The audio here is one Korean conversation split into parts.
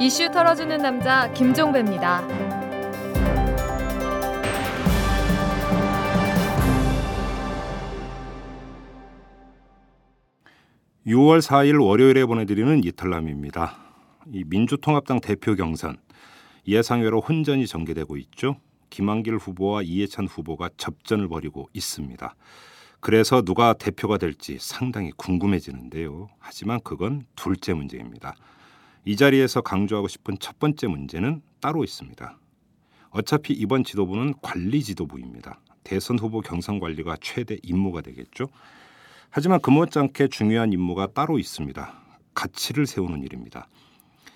이슈 털어주는 남자 김종배입니다. 6월 4일 월요일에 보내드리는 이탈남입니다. 이 민주통합당 대표 경선 예상외로 혼전이 전개되고 있죠. 김한길 후보와 이해찬 후보가 접전을 벌이고 있습니다. 그래서 누가 대표가 될지 상당히 궁금해지는데요. 하지만 그건 둘째 문제입니다. 이 자리에서 강조하고 싶은 첫 번째 문제는 따로 있습니다. 어차피 이번 지도부는 관리 지도부입니다. 대선 후보 경선 관리가 최대 임무가 되겠죠. 하지만 그 못지않게 중요한 임무가 따로 있습니다. 가치를 세우는 일입니다.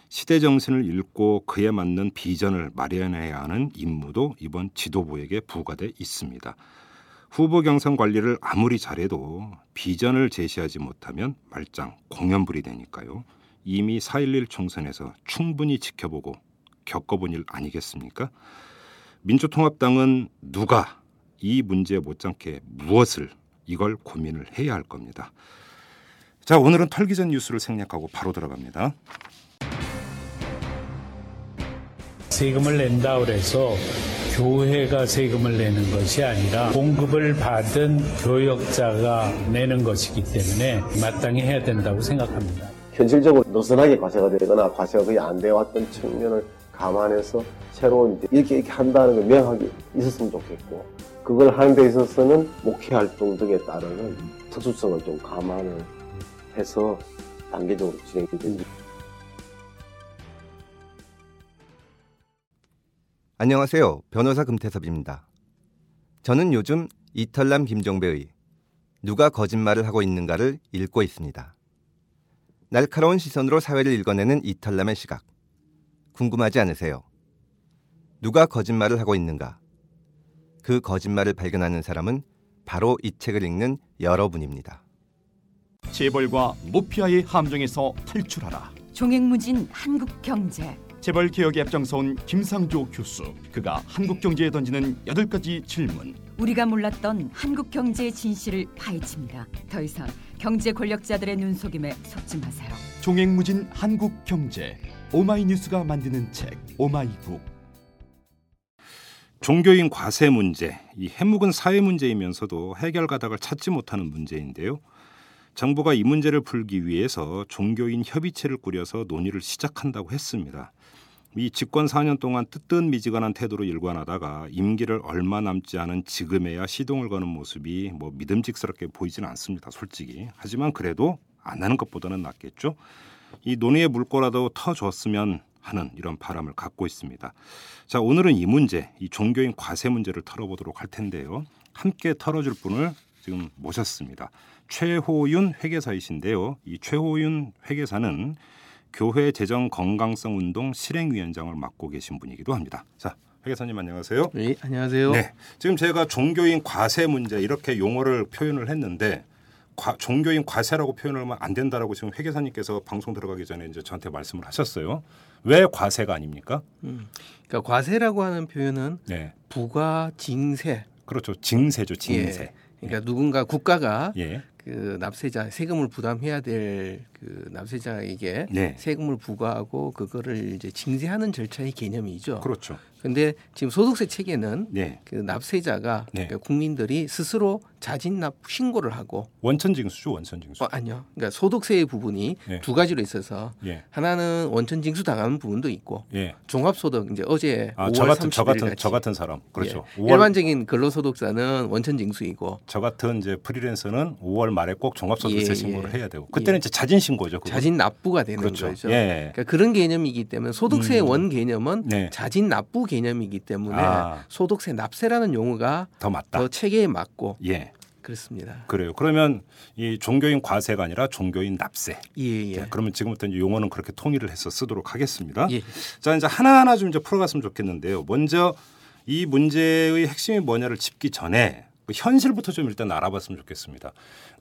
시대 정신을 읽고 그에 맞는 비전을 마련해야 하는 임무도 이번 지도부에게 부과돼 있습니다. 후보 경선 관리를 아무리 잘해도 비전을 제시하지 못하면 말짱 공연불이 되니까요. 이미 4.11 총선에서 충분히 지켜보고 겪어본 일 아니겠습니까? 민주통합당은 누가 이 문제에 못지않게 무엇을 이걸 고민을 해야 할 겁니다. 자, 오늘은 털기 전 뉴스를 생략하고 바로 들어갑니다. 세금을 낸다 그래서 교회가 세금을 내는 것이 아니라 공급을 받은 교역자가 내는 것이기 때문에 마땅히 해야 된다고 생각합니다. 현실적으로 느슨하게 과세가 되거나 과세가 거의 안 되어 왔던 측면을 감안해서 새로운 이렇게 이렇게 한다는 게 명확하게 있었으면 좋겠고 그걸 하는 데 있어서는 목회 활동 등에 따르는 특수성을 좀 감안을 해서 단계적으로 진행이 됩니다. 안녕하세요. 변호사 금태섭입니다. 저는 요즘 이털남 김종배의 누가 거짓말을 하고 있는가를 읽고 있습니다. 날카로운 시선으로 사회를 읽어내는 이털남의 시각. 궁금하지 않으세요? 누가 거짓말을 하고 있는가? 그 거짓말을 발견하는 사람은 바로 이 책을 읽는 여러분입니다. 재벌과 모피아의 함정에서 탈출하라. 종횡무진 한국 경제. 재벌 개혁에 앞장서온 김상조 교수. 그가 한국 경제에 던지는 여덟 가지 질문. 우리가 몰랐던 한국 경제의 진실을 파헤칩니다. 더 이상 경제 권력자들의 눈속임에 속지 마세요. 종횡무진 한국 경제. 오마이뉴스가 만드는 책 오마이북. 종교인 과세 문제, 이 해묵은 사회 문제이면서도 해결 가닥을 찾지 못하는 문제인데요. 정부가 이 문제를 풀기 위해서 종교인 협의체를 꾸려서 논의를 시작한다고 했습니다. 이 집권 4년 동안 뜨뜻미지근한 태도로 일관하다가 임기를 얼마 남지 않은 지금에야 시동을 거는 모습이 뭐 믿음직스럽게 보이지는 않습니다. 솔직히. 하지만 그래도 안 하는 것보다는 낫겠죠. 이 논의의 물꼬라도 터줬으면 하는 이런 바람을 갖고 있습니다. 자, 오늘은 이 문제, 이 종교인 과세 문제를 털어보도록 할 텐데요. 함께 털어줄 분을 지금 모셨습니다. 최호윤 회계사이신데요. 이 최호윤 회계사는 교회 재정 건강성 운동 실행위원장을 맡고 계신 분이기도 합니다. 자, 회계사님 안녕하세요. 네, 안녕하세요. 네, 지금 제가 종교인 과세 문제 이렇게 용어를 표현을 했는데 과, 종교인 과세라고 표현을 하면 안 된다라고 지금 회계사님께서 방송 들어가기 전에 이제 저한테 말씀을 하셨어요. 왜 과세가 아닙니까? 음, 그러니까 과세라고 하는 표현은 네. 부가 징세. 그렇죠. 징세죠. 징세. 예. 그러니까 예. 누군가 국가가 예. 그 납세자 세금을 부담해야 될 그 납세자에게 네. 세금을 부과하고 그거를 이제 징세하는 절차의 개념이죠. 그렇죠. 근데 지금 소득세 체계는 네. 그 납세자가 네. 그러니까 국민들이 스스로 자진납 신고를 하고 원천징수죠 원천징수 어, 아니요 그러니까 소득세의 부분이 네. 두 가지로 있어서 예. 하나는 원천징수 당하는 부분도 있고 예. 종합소득 이제 어제 아, 5월 저 같은 저 같은 저 같은 사람 그렇죠 예. 일반적인 근로소득자는 원천징수이고 저 같은 이제 프리랜서는 5월 말에 꼭 종합소득세 예, 신고를 예. 해야 되고 그때는 이제 자진 신고죠 자진 납부가 되는 그렇죠. 거죠 그러니까 그런 개념이기 때문에 소득세 음. 원 개념은 네. 자진 납부 개념이기 때문에 아. 소득세 납세라는 용어가 더 맞다. 더 체계에 맞고 예. 그렇습니다. 그래요. 그러면 이 종교인 과세가 아니라 종교인 납세. 예, 예. 네, 그러면 지금부터 이제 용어는 그렇게 통일을 해서 쓰도록 하겠습니다. 예. 자, 이제 하나하나 좀 이제 풀어갔으면 좋겠는데요. 먼저 이 문제의 핵심이 뭐냐를 짚기 전에 그 현실부터 좀 일단 알아봤으면 좋겠습니다.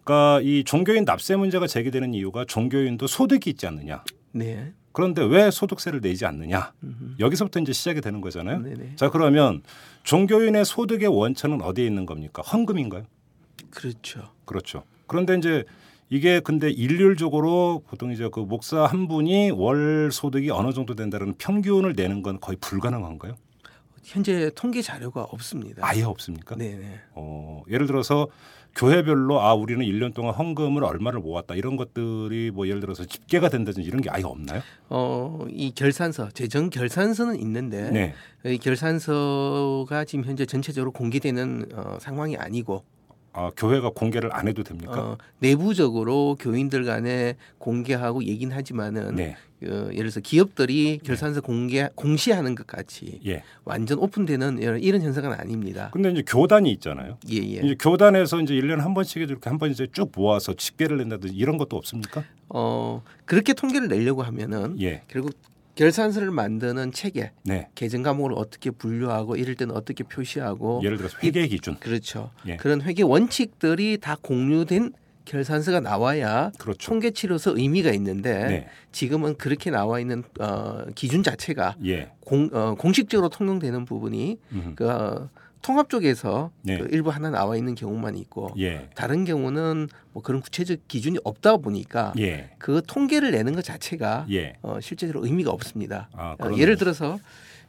그러니까 이 종교인 납세 문제가 제기되는 이유가 종교인도 소득이 있지 않느냐. 네. 그런데 왜 소득세를 내지 않느냐? 여기서부터 이제 시작이 되는 거잖아요. 네네. 자 그러면 종교인의 소득의 원천은 어디에 있는 겁니까? 헌금인가요? 그렇죠. 그렇죠. 그런데 이제 이게 근데 일률적으로 보통 이제 그 목사 한 분이 월 소득이 어느 정도 된다는 평균을 내는 건 거의 불가능한가요? 현재 통계 자료가 없습니다. 아예 없습니까? 네. 어, 예를 들어서 교회별로 아 우리는 1년 동안 헌금을 얼마를 모았다 이런 것들이 뭐 예를 들어서 집계가 된다든지 이런 게 아예 없나요? 어, 이 결산서, 재정 결산서는 있는데 네. 이 결산서가 지금 현재 전체적으로 공개되는 어, 상황이 아니고 아, 교회가 공개를 안 해도 됩니까? 어, 내부적으로 교인들 간에 공개하고 얘기는 하지만은 네. 어, 예를 들어서 기업들이 네. 결산서 네. 공개 공시하는 것 같이 예. 완전 오픈되는 이런 현상은 아닙니다. 근데 이제 교단이 있잖아요. 예, 예. 이제 교단에서 이제 1년에 한 번씩 이렇게 한 번 이제 쭉 모아서 집계를 낸다든지 이런 것도 없습니까? 어, 그렇게 통계를 내려고 하면은 예. 결국 결산서를 만드는 체계, 네. 계정 과목을 어떻게 분류하고 이럴 때는 어떻게 표시하고 예를 들어서 회계 기준 그렇죠. 예. 그런 회계 원칙들이 다 공유된 결산서가 나와야 그렇죠. 통계치로서 의미가 있는데 네. 지금은 그렇게 나와 있는 어, 기준 자체가 예. 공, 어, 공식적으로 통용되는 부분이 그 어, 통합 쪽에서 네. 그 일부 하나 나와 있는 경우만 있고 예. 다른 경우는 뭐 그런 구체적 기준이 없다 보니까 예. 그 통계를 내는 것 자체가 예. 어, 실제로 의미가 없습니다. 아, 어, 예를 들어서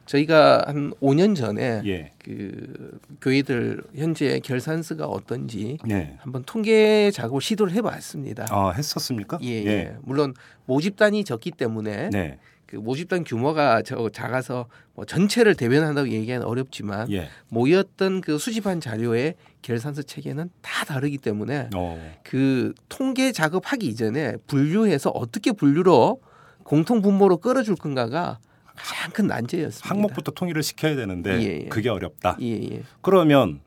저희가 한 5년 전에 예. 그 교회들 현재 결산서가 어떤지 네. 한번 통계 작업을 시도를 해봤습니다. 아 했었습니까? 예, 예. 물론 모집단이 적기 때문에 네. 그 모집단 규모가 저 작아서 뭐 전체를 대변한다고 얘기하는 어렵지만 예. 모였던 그 수집한 자료의 결산서 체계는 다 다르기 때문에 어. 그 통계 작업하기 이전에 분류해서 어떻게 분류로 공통 분모로 끌어줄 건가가 가장 큰 난제였습니다. 항목부터 통일을 시켜야 되는데 예, 예. 그게 어렵다. 예, 예. 그러면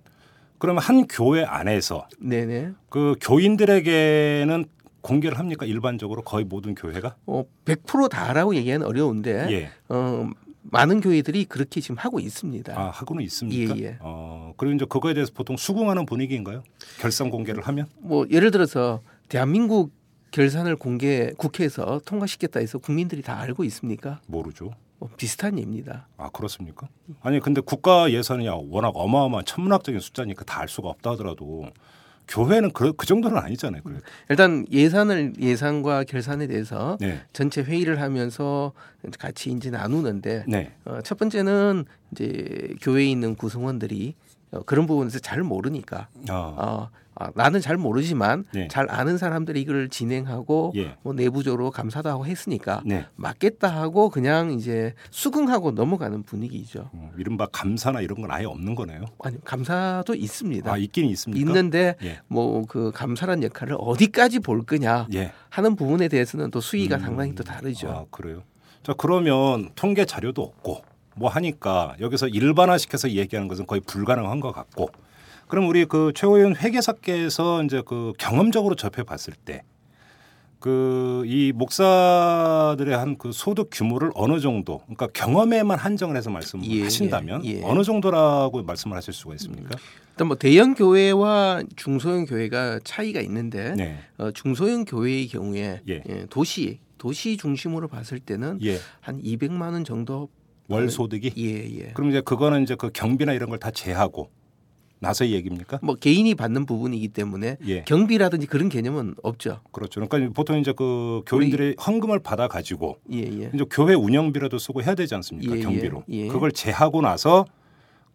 그러면 한 교회 안에서 네네. 그 교인들에게는 공개를 합니까? 일반적으로 거의 모든 교회가? 어, 100% 다라고 얘기하는 어려운데 예. 어, 많은 교회들이 그렇게 지금 하고 있습니다. 아, 하고는 있습니까? 예, 예. 어, 그리고 이제 그거에 대해서 보통 수긍하는 분위기인가요? 결산 공개를 하면? 뭐 예를 들어서 대한민국 결산을 공개 국회에서 통과시켰다 해서 국민들이 다 알고 있습니까? 모르죠. 뭐 비슷한 예입니다. 아 그렇습니까? 아니 근데 국가 예산이 워낙 어마어마한 천문학적인 숫자니까 다 알 수가 없다 하더라도 교회는 그, 그 정도는 아니잖아요. 그래. 일단 예산을 예산과 결산에 대해서 네. 전체 회의를 하면서 같이 이제 나누는데 네. 어, 첫 번째는 이제 교회에 있는 구성원들이 어, 그런 부분에서 잘 모르니까 아. 어, 아, 나는 잘 모르지만 네. 잘 아는 사람들이 이걸 진행하고 예. 뭐 내부적으로 감사도 하고 했으니까 네. 맞겠다 하고 그냥 이제 수긍하고 넘어가는 분위기죠. 음, 이른바 감사나 이런 건 아예 없는 거네요. 아니 감사도 있습니다. 아 있긴 있습니까? 있는데 예. 뭐그 감사란 역할을 어디까지 볼 거냐 예. 하는 부분에 대해서는 또 수위가 음, 상당히 또 다르죠. 아 그래요. 자 그러면 통계 자료도 없고 뭐 하니까 여기서 일반화시켜서 얘기하는 것은 거의 불가능한 것 같고 그럼 우리 그 최호연 회계사께서 이제 그 경험적으로 접해 봤을 때 그 이 목사들의 한 그 소득 규모를 어느 정도 그러니까 경험에만 한정을 해서 말씀을 예, 하신다면 예, 예. 어느 정도라고 말씀을 하실 수가 있습니까? 일단 뭐 대형 교회와 중소형 교회가 차이가 있는데 네. 어, 중소형 교회의 경우에 예. 예, 도시 도시 중심으로 봤을 때는 예. 한 200만 원 정도 월 소득이 예, 예. 그럼 이제 그거는 이제 그 경비나 이런 걸 다 제하고 나서 얘기입니까? 뭐 개인이 받는 부분이기 때문에 예. 경비라든지 그런 개념은 없죠. 그렇죠. 그러니까 보통 이제 그 교인들이 우리... 헌금을 받아 가지고 예, 예. 이제 교회 운영비라도 쓰고 해야 되지 않습니까? 예, 예. 경비로. 예. 그걸 제하고 나서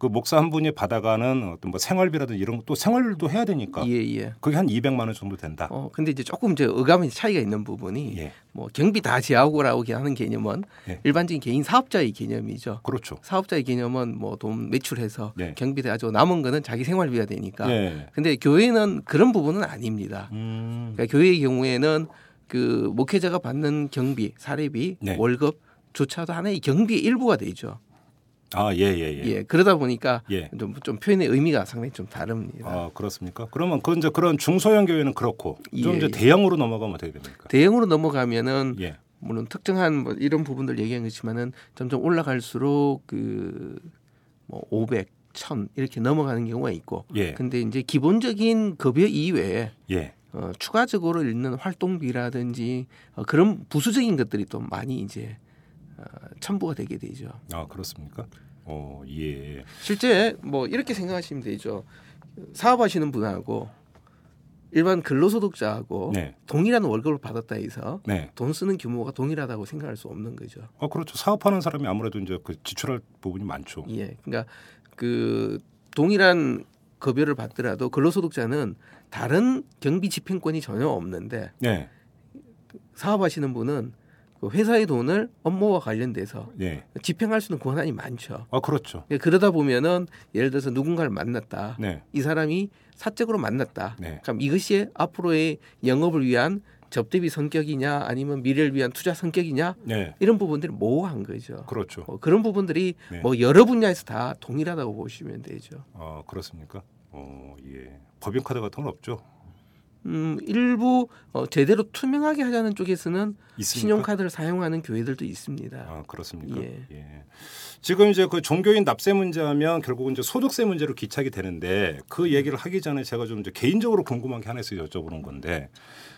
그 목사 한 분이 받아가는 어떤 뭐 생활비라든지 이런 것도 생활도 해야 되니까. 예, 예. 그게 한 200만 원 정도 된다. 어, 근데 이제 조금 이제 의감의 차이가 있는 부분이 예. 뭐 경비 다 제하고라고 하는 개념은 예. 일반적인 개인 사업자의 개념이죠. 그렇죠. 사업자의 개념은 뭐 돈 매출해서 예. 경비 대하죠. 남은 거는 자기 생활비가 되니까. 예. 근데 교회는 그런 부분은 아닙니다. 음. 그러니까 교회의 경우에는 그 목회자가 받는 경비, 사례비, 네. 월급 조차도 하나의 경비의 일부가 되죠. 아, 예, 예, 예. 예 그러다 보니까 예. 좀, 좀 표현의 의미가 상당히 좀 다릅니다. 아, 그렇습니까? 그러면 그 이제 그런 중소형 교회는 그렇고 좀 예, 이제 예. 대형으로 넘어가면 어떻게 됩니까? 대형으로 넘어가면은 예. 물론 특정한 뭐 이런 부분들 얘기한 거지만은 점점 올라갈수록 그뭐 500, 1000 이렇게 넘어가는 경우가 있고. 예. 근데 이제 기본적인 급여 이외에 예. 어, 추가적으로 있는 활동비라든지 어, 그런 부수적인 것들이 또 많이 이제 어, 첨부가 되게 되죠. 아 그렇습니까? 어 예. 실제 뭐 이렇게 생각하시면 되죠. 사업하시는 분하고 일반 근로소득자하고 네. 동일한 월급을 받았다 해서 네. 돈 쓰는 규모가 동일하다고 생각할 수 없는 거죠. 어 그렇죠. 사업하는 사람이 아무래도 이제 그 지출할 부분이 많죠. 예, 그러니까 그 동일한 급여를 받더라도 근로소득자는 다른 경비 집행권이 전혀 없는데 네. 사업하시는 분은 그 회사의 돈을 업무와 관련돼서 네. 집행할 수 있는 권한이 많죠. 아 그렇죠. 예, 그러다 보면은 예를 들어서 누군가를 만났다. 네. 이 사람이 사적으로 만났다. 네. 그럼 이것이 앞으로의 영업을 위한 접대비 성격이냐 아니면 미래를 위한 투자 성격이냐 네. 이런 부분들이 모호한 거죠. 그렇죠. 어, 그런 부분들이 네. 뭐 여러 분야에서 다 동일하다고 보시면 되죠. 아 그렇습니까? 어 예. 법인 카드 같은 건 없죠. 음, 일부 어, 제대로 투명하게 하자는 쪽에서는 있습니까? 신용카드를 사용하는 교회들도 있습니다. 아 그렇습니까? 예. 예. 지금 이제 그 종교인 납세 문제하면 결국은 이제 소득세 문제로 기착이 되는데 그 얘기를 하기 전에 제가 좀 이제 개인적으로 궁금한 게 하나 있어서 여쭤보는 건데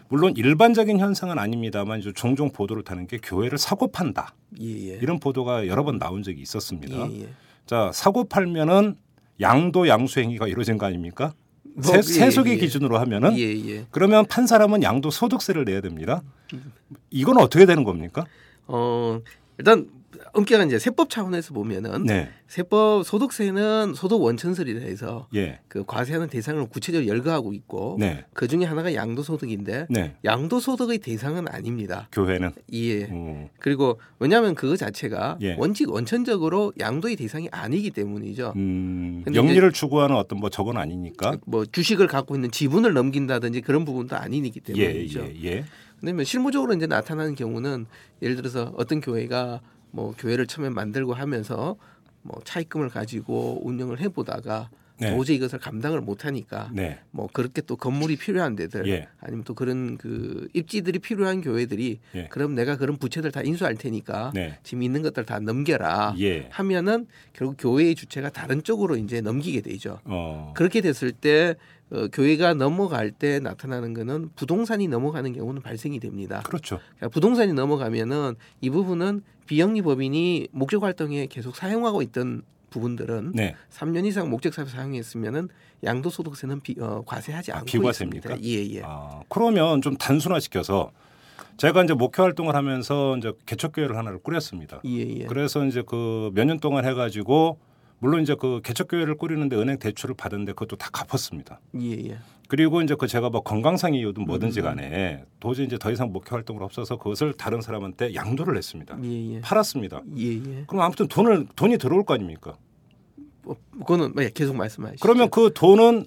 물론 일반적인 현상은 아닙니다만 이제 종종 보도를 타는 게 교회를 사고 판다 예, 예. 이런 보도가 여러 번 나온 적이 있었습니다. 예, 예. 자 사고 팔면은 양도 양수 행위가 이루어진 거 아닙니까? 뭐, 세, 예, 세속의 예. 기준으로 하면은 예, 예. 그러면 판 사람은 양도 소득세를 내야 됩니다. 이건 어떻게 되는 겁니까? 어, 일단 엄격한 이제 세법 차원에서 보면은 네. 세법 소득세는 소득 원천설이라 해서 예. 그 과세하는 대상을 구체적으로 열거하고 있고 네. 그 중에 하나가 양도소득인데 네. 양도소득의 대상은 아닙니다. 교회는 예. 음. 그리고 왜냐하면 그거 자체가 예. 원칙 원천적으로 양도의 대상이 아니기 때문이죠. 음, 영리를 추구하는 어떤 뭐 저건 아니니까. 뭐 주식을 갖고 있는 지분을 넘긴다든지 그런 부분도 아니기 예, 때문이죠. 예, 예. 근데 뭐 실무적으로 이제 나타나는 경우는 예를 들어서 어떤 교회가 뭐 교회를 처음에 만들고 하면서 뭐 차입금을 가지고 운영을 해보다가 네. 도저히 이것을 감당을 못하니까 네. 뭐 그렇게 또 건물이 필요한 데들 예. 아니면 또 그런 그 입지들이 필요한 교회들이 예. 그럼 내가 그런 부채들 다 인수할 테니까 네. 지금 있는 것들 다 넘겨라 예. 하면은 결국 교회의 주체가 다른 쪽으로 이제 넘기게 되죠. 어. 그렇게 됐을 때 어, 교회가 넘어갈 때 나타나는 거는 부동산이 넘어가는 경우는 발생이 됩니다. 그렇죠. 그러니까 부동산이 넘어가면은 이 부분은 비영리 법인이 목적 활동에 계속 사용하고 있던 부분들은 네. 3년 이상 목적 사업 사용했으면은 양도소득세는 비, 어, 과세하지 않고 비과세입니까? 있습니다. 예, 예. 아, 그러면 좀 단순화시켜서 제가 이제 목회 활동을 하면서 이제 개척교회를 하나를 꾸렸습니다. 예, 예. 그래서 이제 그 몇 년 동안 해가지고 물론 이제 그 개척교회를 꾸리는데 은행 대출을 받았는데 그것도 다 갚았습니다. 예, 예. 그리고 이제 그 제가 뭐 건강상 이유든 뭐든지 음. 간에 도저히 이제 더 이상 목회 활동을 없어서 그것을 다른 사람한테 양도를 했습니다. 예, 예. 팔았습니다. 예, 예. 그럼 아무튼 돈을 돈이 들어올 거 아닙니까? 뭐, 그거는 예, 계속 말씀하시죠. 그러면 그 돈은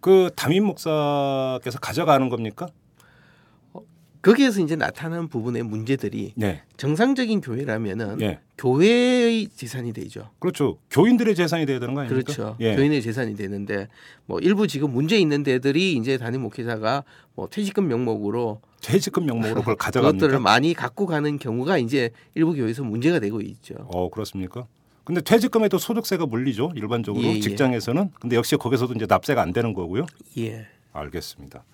그 담임 목사께서 가져가는 겁니까? 거기에서 이제 나타나는 부분의 문제들이 네. 정상적인 교회라면은 예. 교회의 재산이 되죠. 그렇죠. 교인들의 재산이 돼야 되는 거 아닙니까? 그렇죠. 예. 교인의 재산이 되는데 뭐 일부 지금 문제 있는 데들이 이제 담임 목회자가 뭐 퇴직금 명목으로 퇴직금 명목으로 그걸 그것들을 가져갑니까? 많이 갖고 가는 경우가 이제 일부 교회에서 문제가 되고 있죠. 어 그렇습니까? 근데 퇴직금에 도 소득세가 물리죠 일반적으로 예, 예. 직장에서는 근데 역시 거기서도 이제 납세가 안 되는 거고요. 예. 알겠습니다.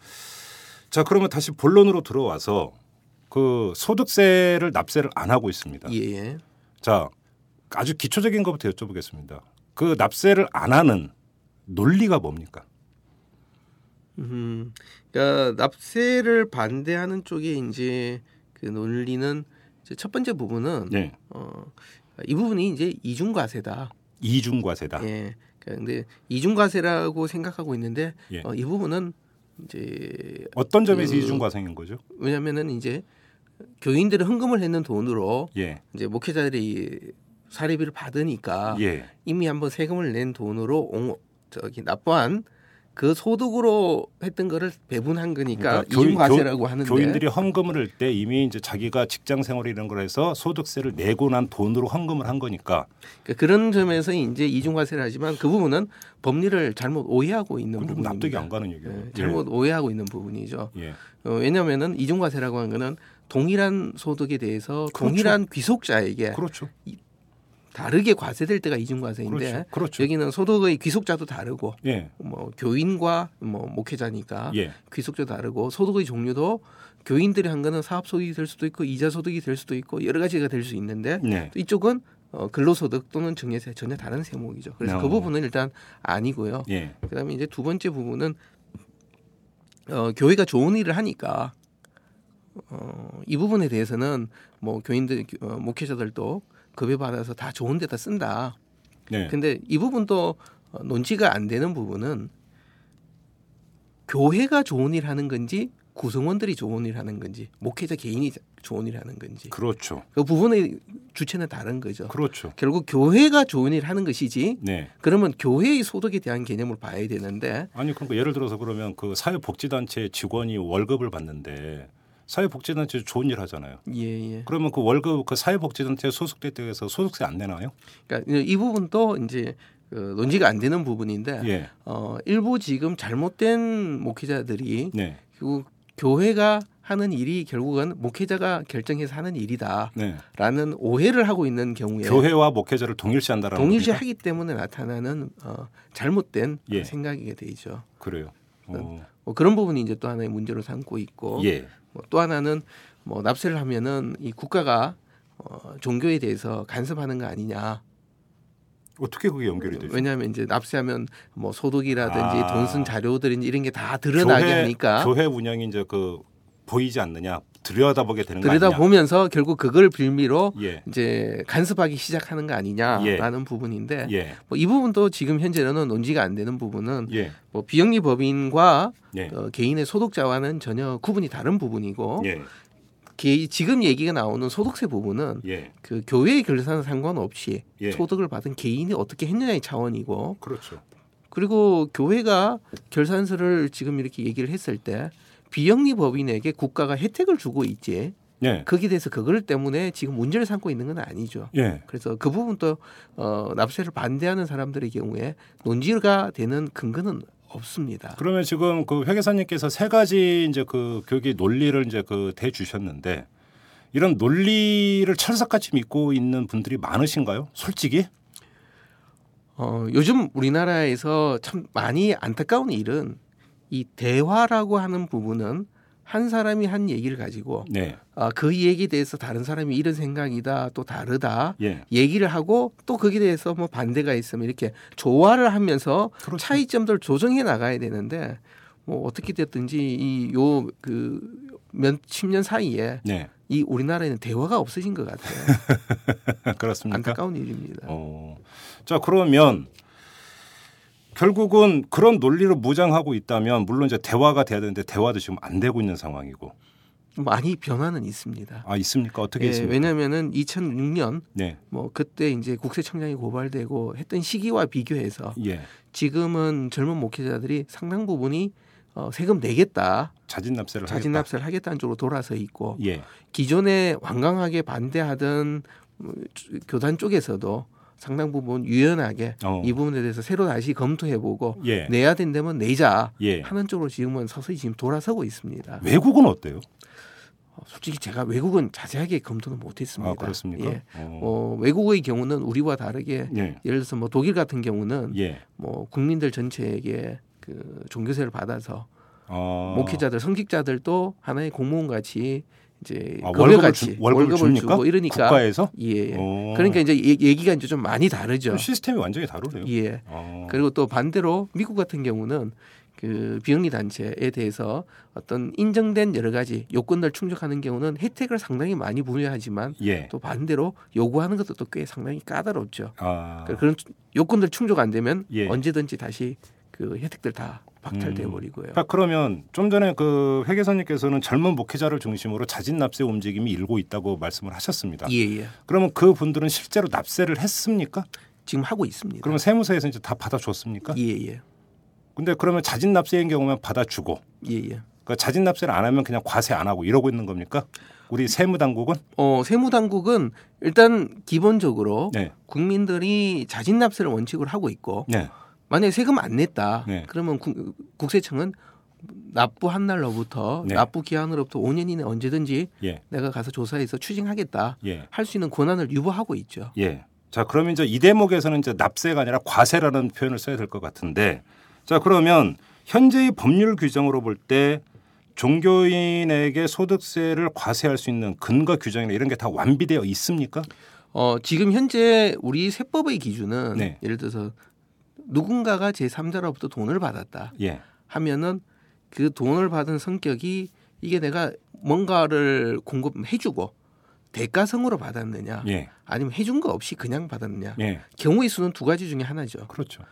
자 그러면 다시 본론으로 들어와서 그 소득세를 납세를 안 하고 있습니다. 예. 자 아주 기초적인 것부터 여쭤보겠습니다. 그 납세를 안 하는 논리가 뭡니까? 음. 그러니까 납세를 반대하는 쪽에 이제 그 논리는 이제 첫 번째 부분은 네. 어, 이 부분이 이제 이중과세다. 이중과세다. 예. 그런데 이중과세라고 생각하고 있는데 예. 어, 이 부분은 이제 어떤 점에서 그- 이중과세인 거죠? 왜냐하면은 이제 교인들이 헌금을 했는 돈으로 예. 이제 목회자들이 사례비를 받으니까 예. 이미 한번 세금을 낸 돈으로 옹, 저기 납부한 그 소득으로 했던 거를 배분한 거니까 그러니까 이중과세라고 하는데 교인들이 헌금을 할 때 이미 이제 자기가 직장 생활 이런 걸 해서 소득세를 내고 난 돈으로 헌금을 한 거니까 그런 점에서 이제 이중과세를 하지만 그 부분은 법리를 잘못 오해하고 있는 부분입니다. 납득이 안 가는 얘기예요. 예, 잘못 오해하고 있는 부분이죠. 예. 어, 왜냐하면은 이중과세라고 하는 거는 동일한 소득에 대해서 그렇죠. 동일한 귀속자에게 그렇죠. 다르게 과세될 때가 이중과세인데 그렇죠. 그렇죠. 여기는 소득의 귀속자도 다르고 예. 뭐 교인과 뭐 목회자니까 예. 귀속도 다르고 소득의 종류도 교인들이 한 거는 사업 소득이 될 수도 있고 이자 소득이 될 수도 있고 여러 가지가 될 수 있는데 네. 또 이쪽은 어, 근로소득 또는 증여세 전혀 다른 세목이죠. 그래서 어. 그 부분은 일단 아니고요. 예. 그다음에 이제 두 번째 부분은 어, 교회가 좋은 일을 하니까 어, 이 부분에 대해서는 뭐 교인들 어, 목회자들도 급여 받아서 다 좋은 데다 쓴다. 네. 근데 이 부분도 어, 논지가 안 되는 부분은 교회가 좋은 일 하는 건지 구성원들이 좋은 일 하는 건지 목회자 개인이 좋은 일 하는 건지 그렇죠. 그 부분의 주체는 다른 거죠. 그렇죠. 결국 교회가 좋은 일 하는 것이지. 네. 그러면 교회의 소득에 대한 개념을 봐야 되는데 아니 그러니까 예를 들어서 그러면 그 사회복지단체 직원이 월급을 받는데 사회복지단체 좋은 일 하잖아요. 예, 예. 그러면 그 월급 그 사회복지단체 소속됐다고 해서 소득세 안 내나요? 그러니까 이 부분도 이제 그 논지가 안 되는 부분인데 예. 어, 일부 지금 잘못된 목회자들이 네. 그 교회가 하는 일이 결국은 목회자가 결정해서 하는 일이다라는 네. 오해를 하고 있는 경우에 교회와 목회자를 동일시한다라는 동일시하기 때문에 나타나는 어, 잘못된 예. 생각이게 되죠. 그래요. 어. 뭐 그런 부분이 이제 또 하나의 문제로 삼고 있고 예. 뭐또 하나는 뭐 납세를 하면은 이 국가가 어, 종교에 대해서 간섭하는 거 아니냐. 어떻게 그게 연결이 되죠? 왜냐하면 이제 납세하면 뭐 소득이라든지 아. 돈쓴 자료들인지 이런 게 다 드러나게 교회, 하니까 교회 운영이 이제 그 보이지 않느냐 들여다보게 되는 거 들여다 보면서 결국 그걸 빌미로 예. 이제 간섭하기 시작하는 거 아니냐라는 예. 부분인데 예. 뭐이 부분도 지금 현재는 논지가 안 되는 부분은 예. 뭐 비영리 법인과 예. 어, 개인의 소득자와는 전혀 구분이 다른 부분이고 예. 개, 지금 얘기가 나오는 소득세 부분은 그 교회의 결산 상관없이 소득을 받은 개인이 어떻게 했느냐의 차원이고 그렇죠. 그리고 교회가 결산서를 지금 이렇게 얘기를 했을 때 비영리 법인에게 국가가 혜택을 주고 있지. 예. 거기에 대해서 그걸 때문에 지금 문제를 삼고 있는 건 아니죠. 예. 그래서 그 부분도 어, 납세를 반대하는 사람들의 경우에 논지가 되는 근거는 없습니다. 그러면 지금 그 회계사님께서 세 가지 이제 그 교육의 논리를 이제 그 대주셨는데 이런 논리를 철석같이 믿고 있는 분들이 많으신가요? 솔직히? 어, 요즘 우리나라에서 참 많이 안타까운 일은 이 대화라고 하는 부분은 한 사람이 한 얘기를 가지고 네. 아, 그 얘기에 대해서 다른 사람이 이런 생각이다 또 다르다 예. 얘기를 하고 또 거기에 대해서 뭐 반대가 있으면 이렇게 조화를 하면서 그렇죠. 차이점들 조정해 나가야 되는데 뭐 어떻게 됐든지 이 요 그 몇 십 년 사이에 네. 이 우리나라에는 대화가 없어진 것 같아요. 그렇습니까? 안타까운 일입니다. 어. 자 그러면 결국은 그런 논리를 무장하고 있다면 물론 이제 대화가 돼야 되는데 대화도 지금 안 되고 있는 상황이고 많이 변화는 있습니다. 아 있습니까? 어떻게 예, 있습니까? 왜냐하면은 2006년 네. 뭐 그때 이제 국세청장이 고발되고 했던 시기와 비교해서 예. 지금은 젊은 목회자들이 상당 부분이 어, 세금 내겠다. 자진 납세를 자진 하겠다. 납세를 하겠다는 쪽으로 돌아서 있고 예. 기존에 완강하게 반대하던 뭐, 교단 쪽에서도 상당 부분 유연하게 어. 이 부분에 대해서 새로 다시 검토해보고 예. 내야 된다면 내자 예. 하는 쪽으로 지금은 서서히 지금 돌아서고 있습니다. 외국은 어때요? 어, 솔직히 제가 외국은 자세하게 검토는 못했습니다. 아, 그렇습니까? 예. 어. 어, 외국의 경우는 우리와 다르게 예. 예를 들어서 뭐 독일 같은 경우는 예. 뭐 국민들 전체에게 그 종교세를 받아서 어. 목회자들 성직자들도 하나의 공무원 같이 이제 아, 월급을 같이 주, 월급을, 월급을 주고 이러니까 국가에서 예. 오. 그러니까 이제 얘기가 이제 좀 많이 다르죠. 시스템이 완전히 다르네요. 예. 아. 그리고 또 반대로 미국 같은 경우는 그 비영리 단체에 대해서 어떤 인정된 여러 가지 요건들 충족하는 경우는 혜택을 상당히 많이 부여하지만 예. 또 반대로 요구하는 것도 또 꽤 상당히 까다롭죠. 아. 그런 요건들 충족 안 되면 예. 언제든지 다시 그 혜택들 다 박탈돼 음. 버리고요. 그러니까 그러면 좀 전에 그 회계사님께서는 젊은 목회자를 중심으로 자진 납세 움직임이 일고 있다고 말씀을 하셨습니다. 예, 예. 그러면 그 분들은 실제로 납세를 했습니까? 지금 하고 있습니다. 그러면 세무서에서 이제 다 받아줬습니까? 예, 예. 근데 그러면 자진 납세인 경우면 받아주고, 예, 예. 그러니까 자진 납세를 안 하면 그냥 과세 안 하고 이러고 있는 겁니까? 우리 세무 당국은? 어, 세무 당국은 일단 기본적으로 네. 국민들이 자진 납세를 원칙으로 하고 있고. 네. 만약에 세금 안 냈다. 네. 그러면 국, 세청은 납부한 날로부터 네. 납부 기한으로부터 5년 이내 언제든지 예. 내가 가서 조사해서 추징하겠다 예. 할수 있는 권한을 유보하고 있죠. 예. 자 그러면 이제 이 대목에서는 이제 납세가 아니라 과세라는 표현을 써야 될 것 같은데 자 그러면 현재의 법률 규정으로 볼 때 종교인에게 소득세를 과세할 수 있는 근거 규정이나 이런 게 다 완비되어 있습니까? 어 지금 현재 우리 세법의 기준은 네. 예를 들어서 누군가가 제3자로부터 돈을 받았다 예. 하면은 그 돈을 받은 성격이 이게 내가 뭔가를 공급해주고 대가성으로 받았느냐, 예. 아니면 해준 거 없이 그냥 받았느냐. 예. 경우의 수는 두 가지 중에 하나죠. 그렇죠.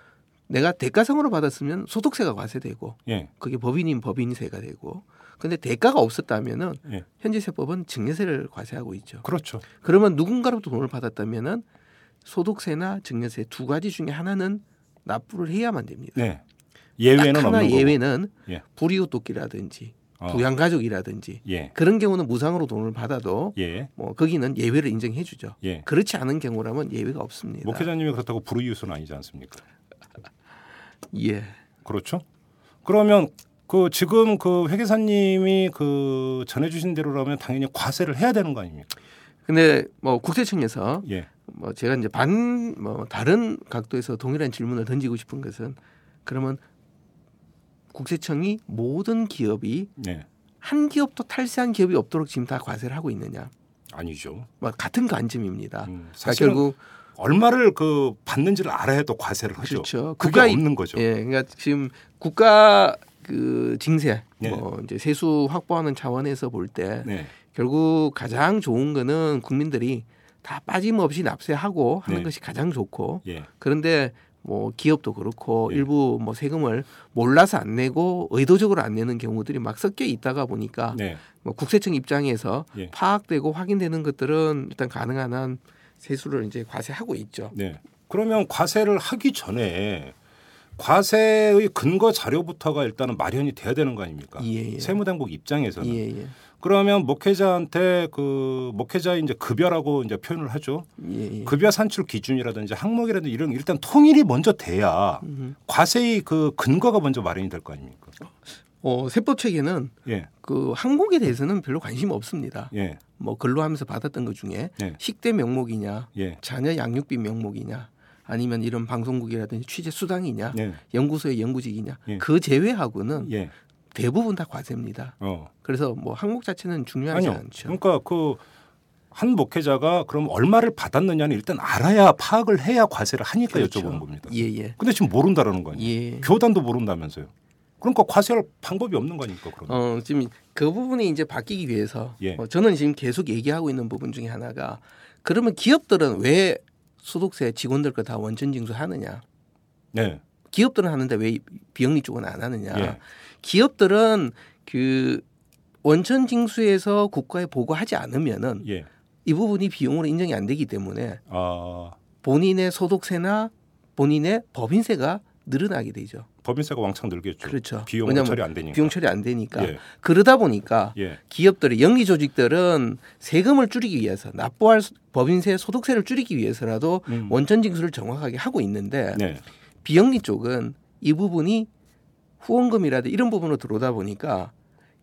내가 대가성으로 받았으면 소득세가 과세되고, 예. 그게 법인인 법인세가 되고, 근데 대가가 없었다면은 예. 현재 세법은 증여세를 과세하고 있죠. 그렇죠. 그러면 누군가로부터 돈을 받았다면은 소득세나 증여세 두 가지 중에 하나는 납부를 해야만 됩니다. 네. 예외는 하나 없는 예외는 예. 불이웃 돕기라든지 어. 부양가족이라든지 예. 그런 경우는 무상으로 돈을 받아도 예. 뭐 거기는 예외를 인정해 주죠. 예. 그렇지 않은 경우라면 예외가 없습니다. 목회자님이 그렇다고 불이웃은 아니지 않습니까? 예. 그렇죠. 그러면 그 지금 그 회계사님이 그 전해주신 대로라면 당연히 과세를 해야 되는 거 아닙니까? 근데 뭐 국세청에서 예. 뭐 제가 이제 반 뭐 다른 각도에서 동일한 질문을 던지고 싶은 것은 그러면 국세청이 모든 기업이 네. 한 기업도 탈세한 기업이 없도록 지금 다 과세를 하고 있느냐? 아니죠. 뭐 같은 관점입니다. 음, 그러니까 결국 얼마를 그 받는지를 알아야 또 과세를 하죠. 그렇죠. 그게 국가, 없는 거죠. 예, 그러니까 지금 국가 그 징세, 네. 뭐 이제 세수 확보하는 차원에서 볼때 네. 결국 가장 좋은 거는 국민들이 다 빠짐없이 납세하고 하는 네. 것이 가장 좋고 예. 그런데 뭐 기업도 그렇고 예. 일부 뭐 세금을 몰라서 안 내고 의도적으로 안 내는 경우들이 막 섞여 있다가 보니까 네. 뭐 국세청 입장에서 예. 파악되고 확인되는 것들은 일단 가능한 한 세수를 이제 과세하고 있죠. 네. 그러면 과세를 하기 전에 과세의 근거 자료부터가 일단은 마련이 돼야 되는 거 아닙니까? 예, 예. 세무당국 입장에서는. 예, 예. 그러면 목회자한테 그 목회자 이제 급여라고 이제 표현을 하죠. 예, 예. 급여 산출 기준이라든지 항목이라든지 이런 일단 통일이 먼저 돼야 음흠. 과세의 그 근거가 먼저 마련이 될 거 아닙니까? 어, 세법 체계는 예. 그 항목에 대해서는 별로 관심 없습니다. 예. 뭐 근로하면서 받았던 것 중에 예. 식대 명목이냐, 예. 자녀 양육비 명목이냐, 아니면 이런 방송국이라든지 취재 수당이냐, 예. 연구소의 연구직이냐, 예. 그 제외하고는 대부분 다 과세입니다. 어. 그래서 뭐 항목 자체는 중요하지 아니요. 않죠. 그러니까 그 한 목회자가 그럼 얼마를 받았느냐는 일단 알아야 파악을 해야 과세를 하니까 그렇죠. 여쭤보는 겁니다. 예, 예. 근데 지금 모른다라는 거 아니에요. 예. 교단도 모른다면서요. 그러니까 과세할 방법이 없는 거니까 그러면. 어, 지금 그 부분이 이제 바뀌기 위해서 예. 어, 저는 지금 계속 얘기하고 있는 부분 중에 하나가 그러면 기업들은 왜 소득세 직원들 거 다 원천 징수하느냐? 네. 기업들은 하는데 왜 비영리 쪽은 안 하느냐? 예. 기업들은 그 원천 징수에서 국가에 보고하지 않으면은 예. 이 부분이 비용으로 인정이 안 되기 때문에 아. 본인의 소득세나 본인의 법인세가 늘어나게 되죠. 법인세가 왕창 늘겠죠. 그렇죠. 비용 처리 안 되니까. 비용 처리 안 되니까. 예. 그러다 보니까 예. 기업들이 영리 조직들은 세금을 줄이기 위해서 납부할 법인세 소득세를 줄이기 위해서라도 음. 원천 징수를 정확하게 하고 있는데 네. 비영리 쪽은 이 부분이 후원금이라든 이런 부분으로 들어오다 보니까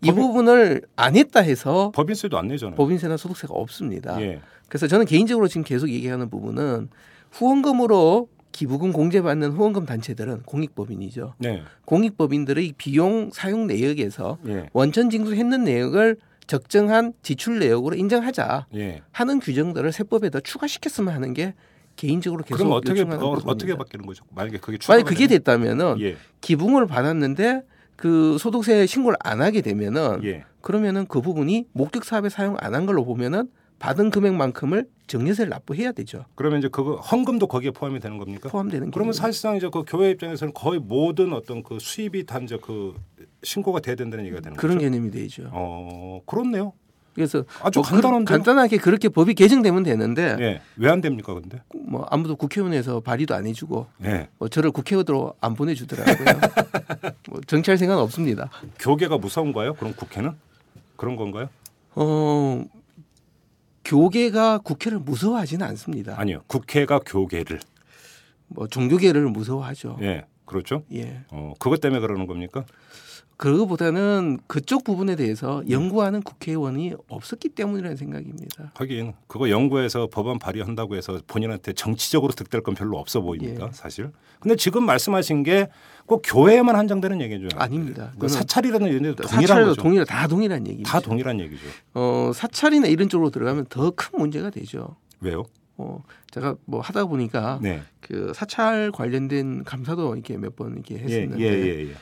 이 법인, 부분을 안 했다 해서 법인세도 안 내잖아요. 법인세나 소득세가 없습니다. 예. 그래서 저는 개인적으로 지금 계속 얘기하는 부분은 후원금으로 기부금 공제받는 후원금 단체들은 공익법인이죠. 네. 공익법인들의 비용 사용 내역에서 예. 원천 징수했는 내역을 적정한 지출 내역으로 인정하자 예. 하는 규정들을 세법에 더 추가시켰으면 하는 게 개인적으로 계속 그럼 어떻게 어, 어떻게 바뀌는 거죠? 만약에 그게 만약 그게 됐다면은 예. 기붕을 받았는데 그 소득세 신고를 안 하게 되면은 예. 그러면은 그 부분이 목적 사업에 사용 안 한 걸로 보면은 받은 금액만큼을 정리세를 납부해야 되죠. 그러면 이제 그거 헌금도 거기에 포함이 되는 겁니까? 포함되는. 그러면 기분이. 사실상 이제 그 교회 입장에서는 거의 모든 어떤 그 수입이 단저 그 신고가 돼야 된다는 얘기가 되는 그런 거죠. 그런 개념이 되죠. 어, 그렇네요. 그래서 아주 뭐 간단한 간단하게 그렇게 법이 개정되면 되는데 예. 왜안 됩니까 근데? 뭐 아무도 국회의원에서 발의도 안 해주고 예. 뭐 저를 국회의원으로 안 보내주더라고요. 뭐 정치할 생각은 없습니다. 교계가 무서운가요? 그럼 국회는 그런 건가요? 어 교계가 국회를 무서워하지는 않습니다. 아니요, 국회가 교계를 뭐 종교계를 무서워하죠. 예, 그렇죠. 예. 어 그것 때문에 그러는 겁니까? 그거보다는 그쪽 부분에 대해서 연구하는 국회의원이 없었기 때문이라는 생각입니다. 하긴 그거 연구해서 법안 발의한다고 해서 본인한테 정치적으로 득될 건 별로 없어 보입니다. 예. 사실. 근데 지금 말씀하신 게 꼭 교회에만 한정되는 얘기죠. 아닙니다. 그 사찰이라는 얘기도 동일한 거죠. 동일 다 동일한 얘기죠. 다 동일한 얘기죠. 어, 사찰이나 이런 쪽으로 들어가면 더 큰 문제가 되죠. 왜요? 어, 제가 뭐 하다 보니까 네. 그 사찰 관련된 감사도 이렇게 몇 번 이렇게 했었는데 예, 예, 예, 예.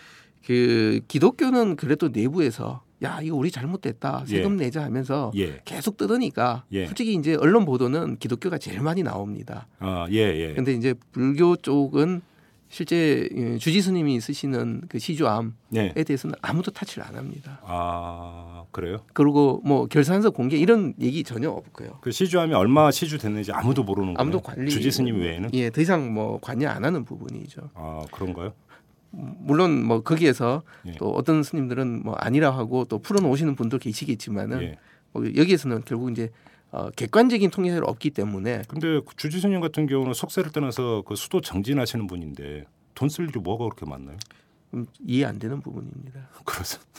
그 기독교는 그래도 내부에서 야 이거 우리 잘못됐다 세금 예. 내자 하면서 예. 계속 뜯으니까 예. 솔직히 이제 언론 보도는 기독교가 제일 많이 나옵니다. 아 예 예. 근데 이제 불교 쪽은 실제 예, 주지 스님이 쓰시는 그 시주암에 네. 대해서는 아무도 타치를 안 합니다. 아 그래요? 그리고 뭐 결산서 공개 이런 얘기 전혀 없고요. 그 시주암이 얼마 시주됐는지 아무도 모르는 거예요. 아무도 관리 주지 스님 외에는 예, 더 이상 뭐 관여 안 하는 부분이죠. 아 그런가요? 물론 뭐 거기에서 예. 또 어떤 스님들은 뭐 아니라 하고 또 풀어놓으시는 분도 계시겠지만은 예. 뭐 여기에서는 결국 이제 어, 객관적인 통계가 없기 때문에. 근데 주지스님 같은 경우는 속세를 떠나서 그 수도 정진하시는 분인데 돈 쓸 일이 뭐가 그렇게 많나요? 음, 이해 안 되는 부분입니다. 그렇습니다.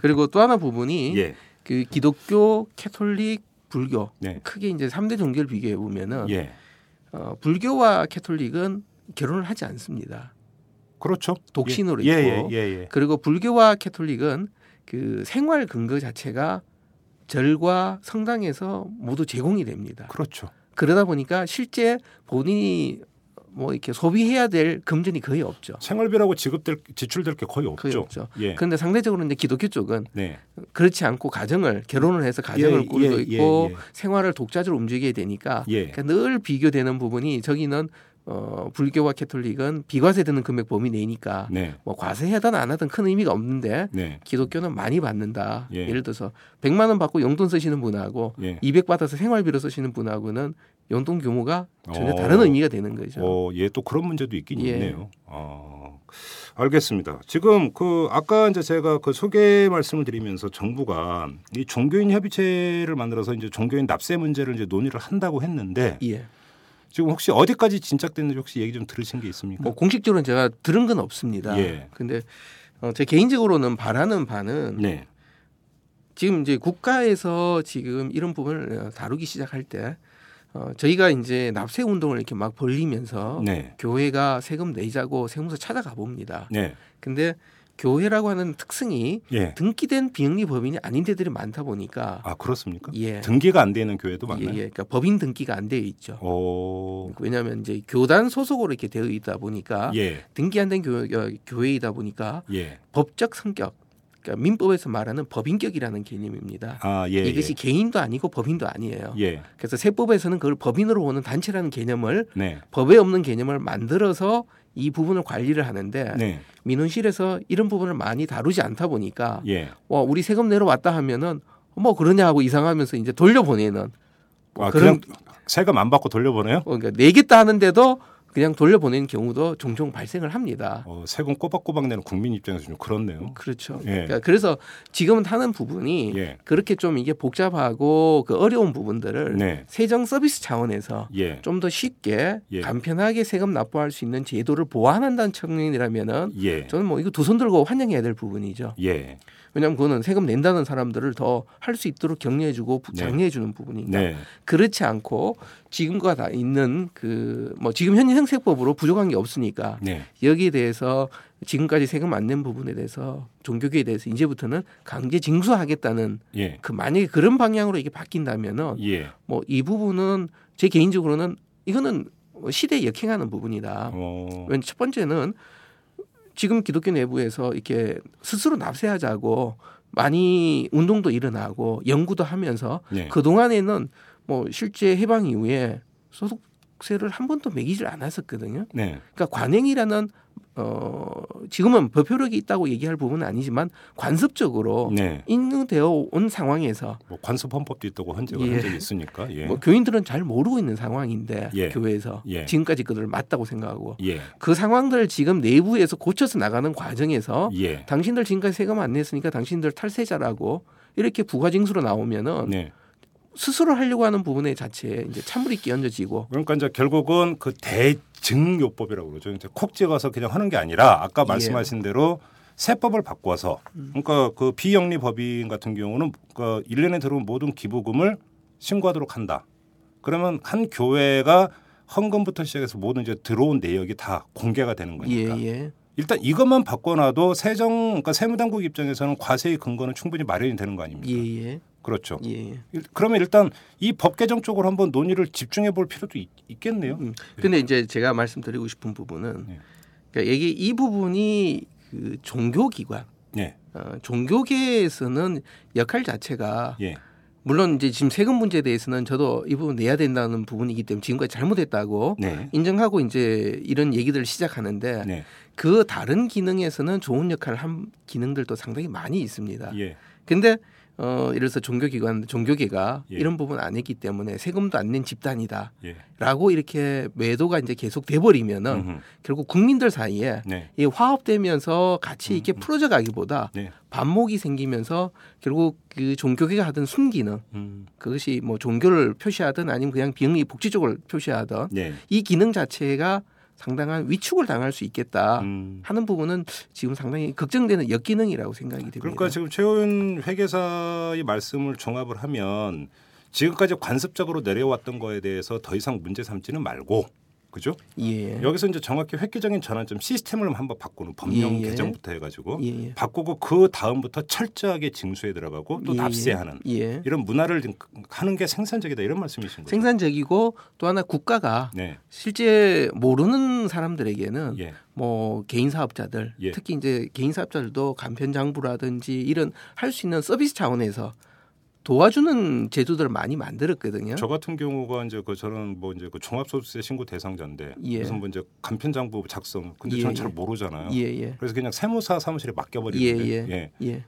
그리고 또 하나 부분이 예. 그 기독교, 캐톨릭, 불교 네. 크게 이제 3대 종교를 비교해 보면은 예. 어, 불교와 캐톨릭은 결혼을 하지 않습니다. 그렇죠. 독신으로 예. 예 있고 예, 예, 그리고 불교와 캐톨릭은 그 생활 근거 자체가 절과 성당에서 모두 제공이 됩니다. 그렇죠. 그러다 보니까 실제 본인이 뭐 이렇게 소비해야 될 금전이 거의 없죠. 생활비라고 지급될 지출될 게 거의 없죠. 거의 없죠. 예. 그런데 상대적으로 이제 기독교 쪽은 네. 그렇지 않고 가정을 결혼을 해서 가정을 예, 꾸리고 예, 있고 예, 예. 생활을 독자적으로 움직여야 되니까 예. 그러니까 늘 비교되는 부분이 저기는 어, 불교와 캐톨릭은 비과세 드는 금액 범위 내니까 네. 뭐 과세하든 안 하든 큰 의미가 없는데 네. 기독교는 많이 받는다. 예. 를 들어서 100만 원 받고 용돈 쓰시는 분하고 예. 200 받아서 생활비로 쓰시는 분하고는 용돈 규모가 전혀 어. 다른 의미가 되는 거죠. 어, 예, 또 그런 문제도 있긴 예. 있네요. 어. 알겠습니다. 지금 그 아까 이제 제가 그 소개 말씀을 드리면서 정부가 이 종교인 협의체를 만들어서 이제 종교인 납세 문제를 이제 논의를 한다고 했는데 예. 지금 혹시 어디까지 진척됐는지 혹시 얘기 좀 들으신 게 있습니까? 뭐 공식적으로는 제가 들은 건 없습니다. 예. 근데 어, 제 개인적으로는 바라는 바는 네. 지금 이제 국가에서 지금 이런 부분을 어, 다루기 시작할 때 어, 저희가 이제 납세 운동을 이렇게 막 벌리면서 네. 교회가 세금 내자고 세무서 찾아가 봅니다. 네. 근데 교회라고 하는 특성이 예. 등기된 비영리 법인이 아닌 데들이 많다 보니까 아 그렇습니까? 예. 등기가 안 되는 교회도 많나요? 예, 예. 그러니까 법인 등기가 안 되어 있죠. 오. 왜냐하면 이제 교단 소속으로 이렇게 되어 있다 보니까 예. 등기 안 된 교회, 어, 교회이다 보니까 예. 법적 성격 그러니까 민법에서 말하는 법인격이라는 개념입니다. 아, 예, 이것이 예. 개인도 아니고 법인도 아니에요. 예. 그래서 세법에서는 그걸 법인으로 보는 단체라는 개념을 네. 법에 없는 개념을 만들어서 이 부분을 관리를 하는데 네. 민원실에서 이런 부분을 많이 다루지 않다 보니까 예. 와 우리 세금 내러 왔다 하면은 뭐 그러냐 하고 이상하면서 이제 돌려보내는 뭐 아, 그런 세금 안 받고 돌려보내요? 어, 그러니까 내겠다 하는데도 그냥 돌려보내는 경우도 종종 발생을 합니다. 어, 세금 꼬박꼬박 내는 국민 입장에서 좀 그렇네요. 그렇죠. 예. 그러니까 그래서 지금은 하는 부분이 예. 그렇게 좀 이게 복잡하고 그 어려운 부분들을 네. 세정 서비스 차원에서 예. 좀더 쉽게 예. 간편하게 세금 납부할 수 있는 제도를 보완한다는 측면이라면은 예. 저는 뭐 이거 두 손 들고 환영해야 될 부분이죠. 예. 왜냐하면 그거는 세금 낸다는 사람들을 더 할 수 있도록 격려해주고 네. 장려해주는 부분이니까 네. 그렇지 않고 지금과 다 있는 그 뭐 지금 현행 형세법으로 부족한 게 없으니까 네. 여기에 대해서 지금까지 세금 안 낸 부분에 대해서 종교계에 대해서 이제부터는 강제 징수하겠다는 예. 그 만약에 그런 방향으로 이게 바뀐다면은 예. 뭐이 부분은 제 개인적으로는 이거는 시대에 역행하는 부분이다. 어. 왜냐 첫 번째는 지금 기독교 내부에서 이렇게 스스로 납세하자고 많이 운동도 일어나고 연구도 하면서 네. 그 동안에는 뭐 실제 해방 이후에 소득세를 한 번도 매기질 않았었거든요. 네. 그러니까 관행이라는 어 지금은 법효력이 있다고 얘기할 부분은 아니지만 관습적으로 네. 인정되어 온 상황에서 뭐 관습 헌법도 있다고 헌재가 예. 한 적이 있으니까 예. 뭐 교인들은 잘 모르고 있는 상황인데 예. 교회에서 예. 지금까지 그들을 맞다고 생각하고 예. 그 상황들을 지금 내부에서 고쳐서 나가는 과정에서 예. 당신들 지금까지 세금 안 냈으니까 당신들 탈세자라고 이렇게 부가징수로 나오면은 네. 스스로 하려고 하는 부분에 자체에 이제 찬물이 끼얹어지고 그러니까 이제 결국은 그 대증요법이라고 그러죠. 이제 콕 찍어서 그냥 하는 게 아니라 아까 예. 말씀하신 예. 대로 세법을 바꿔서 음. 그러니까 그 비영리 법인 같은 경우는 그 1년에 들어온 모든 기부금을 신고하도록 한다. 그러면 한 교회가 헌금부터 시작해서 모든 이제 들어온 내역이 다 공개가 되는 거니까. 예, 예. 일단 이것만 바꿔놔도 세정 그러니까 세무당국 입장에서는 과세의 근거는 충분히 마련이 되는 거 아닙니까? 예, 예. 그렇죠. 예. 그러면 일단 이 법 개정 쪽으로 한번 논의를 집중해 볼 필요도 있, 겠네요 음. 근데 이제 제가 말씀드리고 싶은 부분은 네. 그러니까 이게 이 부분이 그 종교기관, 네. 어, 종교계에서는 역할 자체가 예. 물론 이제 지금 세금 문제에 대해서는 저도 이 부분 내야 된다는 부분이기 때문에 지금까지 잘못했다고 네. 인정하고 이제 이런 얘기들을 시작하는데 네. 그 다른 기능에서는 좋은 역할을 한 기능들도 상당히 많이 있습니다. 예. 근데 어, 이래서 들 종교기관, 종교계가 예. 이런 부분 안 했기 때문에 세금도 안 낸 집단이다. 예. 라고 이렇게 매도가 이제 계속 돼버리면은 음흠. 결국 국민들 사이에 네. 이 화합되면서 같이 이렇게. 풀어져 가기보다 네. 반목이 생기면서 결국 그 종교계가 하던 순기능 음. 그것이 뭐 종교를 표시하든 아니면 그냥 비영리 복지 쪽을 표시하든 네. 이 기능 자체가 상당한 위축을 당할 수 있겠다 음. 하는 부분은 지금 상당히 걱정되는 역기능이라고 생각이 됩니다. 그러니까 지금 최훈 회계사의 말씀을 종합을 하면 지금까지 관습적으로 내려왔던 거에 대해서 더 이상 문제 삼지는 말고 그죠? 예. 여기서 이제 정확히 획기적인 전환점 시스템을 한번 바꾸는 법령 예. 개정부터 해가지고 예. 바꾸고 그 다음부터 철저하게 징수에 들어가고 또 예. 납세하는 예. 이런 문화를 하는 게 생산적이다 이런 말씀이신 거죠? 생산적이고 또 하나 국가가 네. 실제 모르는 사람들에게는 예. 뭐 개인 사업자들 특히 이제 개인 사업자들도 간편장부라든지 이런 할 수 있는 서비스 차원에서 도와주는 제도들을 많이 만들었거든요. 저 같은 경우가 이제 그 저는 뭐 이제 그 종합소득세 신고 대상자인데 예. 무슨 뭐 이제 간편장부 작성 근데 예, 저는 잘 예. 모르잖아요. 예, 예, 그래서 그냥 세무사 사무실에 맡겨버리는데. 예, 예. 예.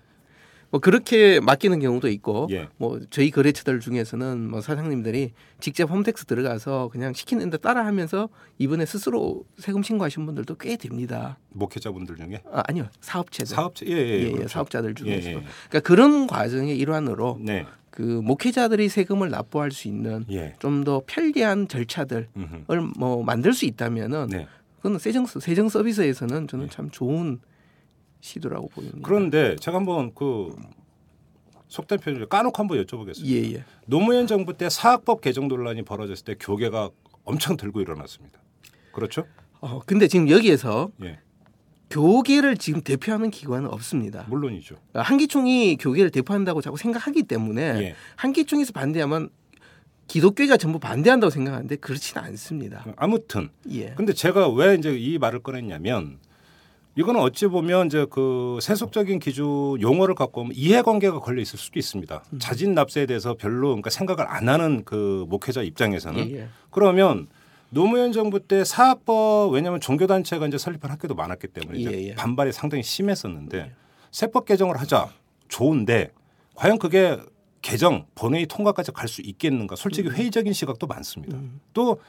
뭐 그렇게 맡기는 경우도 있고 예. 뭐 저희 거래처들 중에서는 뭐 사장님들이 직접 홈택스 들어가서 그냥 시키는 데 따라하면서 이번에 스스로 세금 신고하신 분들도 꽤 됩니다. 목회자분들 중에? 아, 아니요 사업체들. 사업체 예, 예, 예, 예 그렇죠. 사업자들 중에서. 예, 예. 그러니까 그런 과정의 일환으로 네. 그 목회자들이 세금을 납부할 수 있는 예. 좀더 편리한 절차들을 음흠. 뭐 만들 수 있다면은 네. 그건 세정 세정 서비스에서는 저는 네. 참 좋은 시도라고 보입니다. 그런데 제가 한번 그 속된 표현을 까놓고 한번 여쭤보겠습니다. 예, 예. 노무현 정부 때 사학법 개정 논란이 벌어졌을 때 교계가 엄청 들고 일어났습니다. 그렇죠? 어, 근데 지금 여기에서 예. 교계를 지금 대표하는 기관은 없습니다. 물론이죠. 한기총이 교계를 대표한다고 자꾸 생각하기 때문에 예. 한기총에서 반대하면 기독교가 전부 반대한다고 생각하는데 그렇지는 않습니다. 아무튼. 예. 근데 제가 왜 이제 이 말을 꺼냈냐면 이거는 어찌 보면 이제 그 세속적인 기준 용어를 갖고 오면 이해관계가 걸려 있을 수도 있습니다. 음. 자진 납세에 대해서 별로 그러니까 생각을 안 하는 그 목회자 입장에서는 예, 예. 그러면 노무현 정부 때 사학법 왜냐하면 종교단체가 이제 설립한 학교도 많았기 때문에 예, 예. 반발이 상당히 심했었는데 예. 세법 개정을 하자 좋은데 과연 그게 개정 본회의 통과까지 갈 수 있겠는가 솔직히 음. 회의적인 시각도 많습니다. 음. 또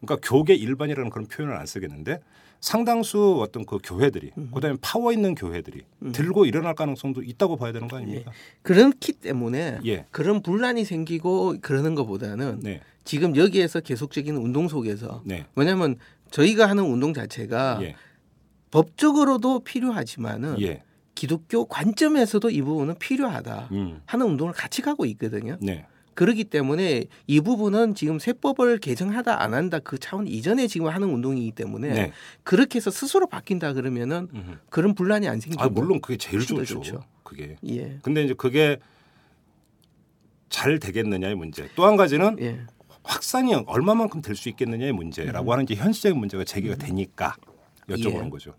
그러니까 교계 일반이라는 그런 표현을 안 쓰겠는데 상당수 어떤 그 교회들이 음. 그다음에 파워 있는 교회들이 음. 들고 일어날 가능성도 있다고 봐야 되는 거 아닙니까? 예. 그렇기 때문에 예. 그런 분란이 생기고 그러는 것보다는 네. 지금 여기에서 계속적인 운동 속에서 네. 왜냐하면 저희가 하는 운동 자체가 예. 법적으로도 필요하지만은 예. 기독교 관점에서도 이 부분은 필요하다 음. 하는 운동을 같이 가고 있거든요. 네. 그러기 때문에 이 부분은 지금 세법을 개정하다 안 한다 그 차원 이전에 지금 하는 운동이기 때문에 네. 그렇게 해서 스스로 바뀐다 그러면은 음흠. 그런 분란이 안 생기고 아, 물론 그게 제일 좋죠. 좋죠. 그게. 예. 근데 이제 그게 잘 되겠느냐의 문제. 또 한 가지는 예. 확산이 얼마만큼 될 수 있겠느냐의 문제라고 음. 하는 이제 현실적인 문제가 제기가 음. 되니까 여쭤보는 예. 거죠.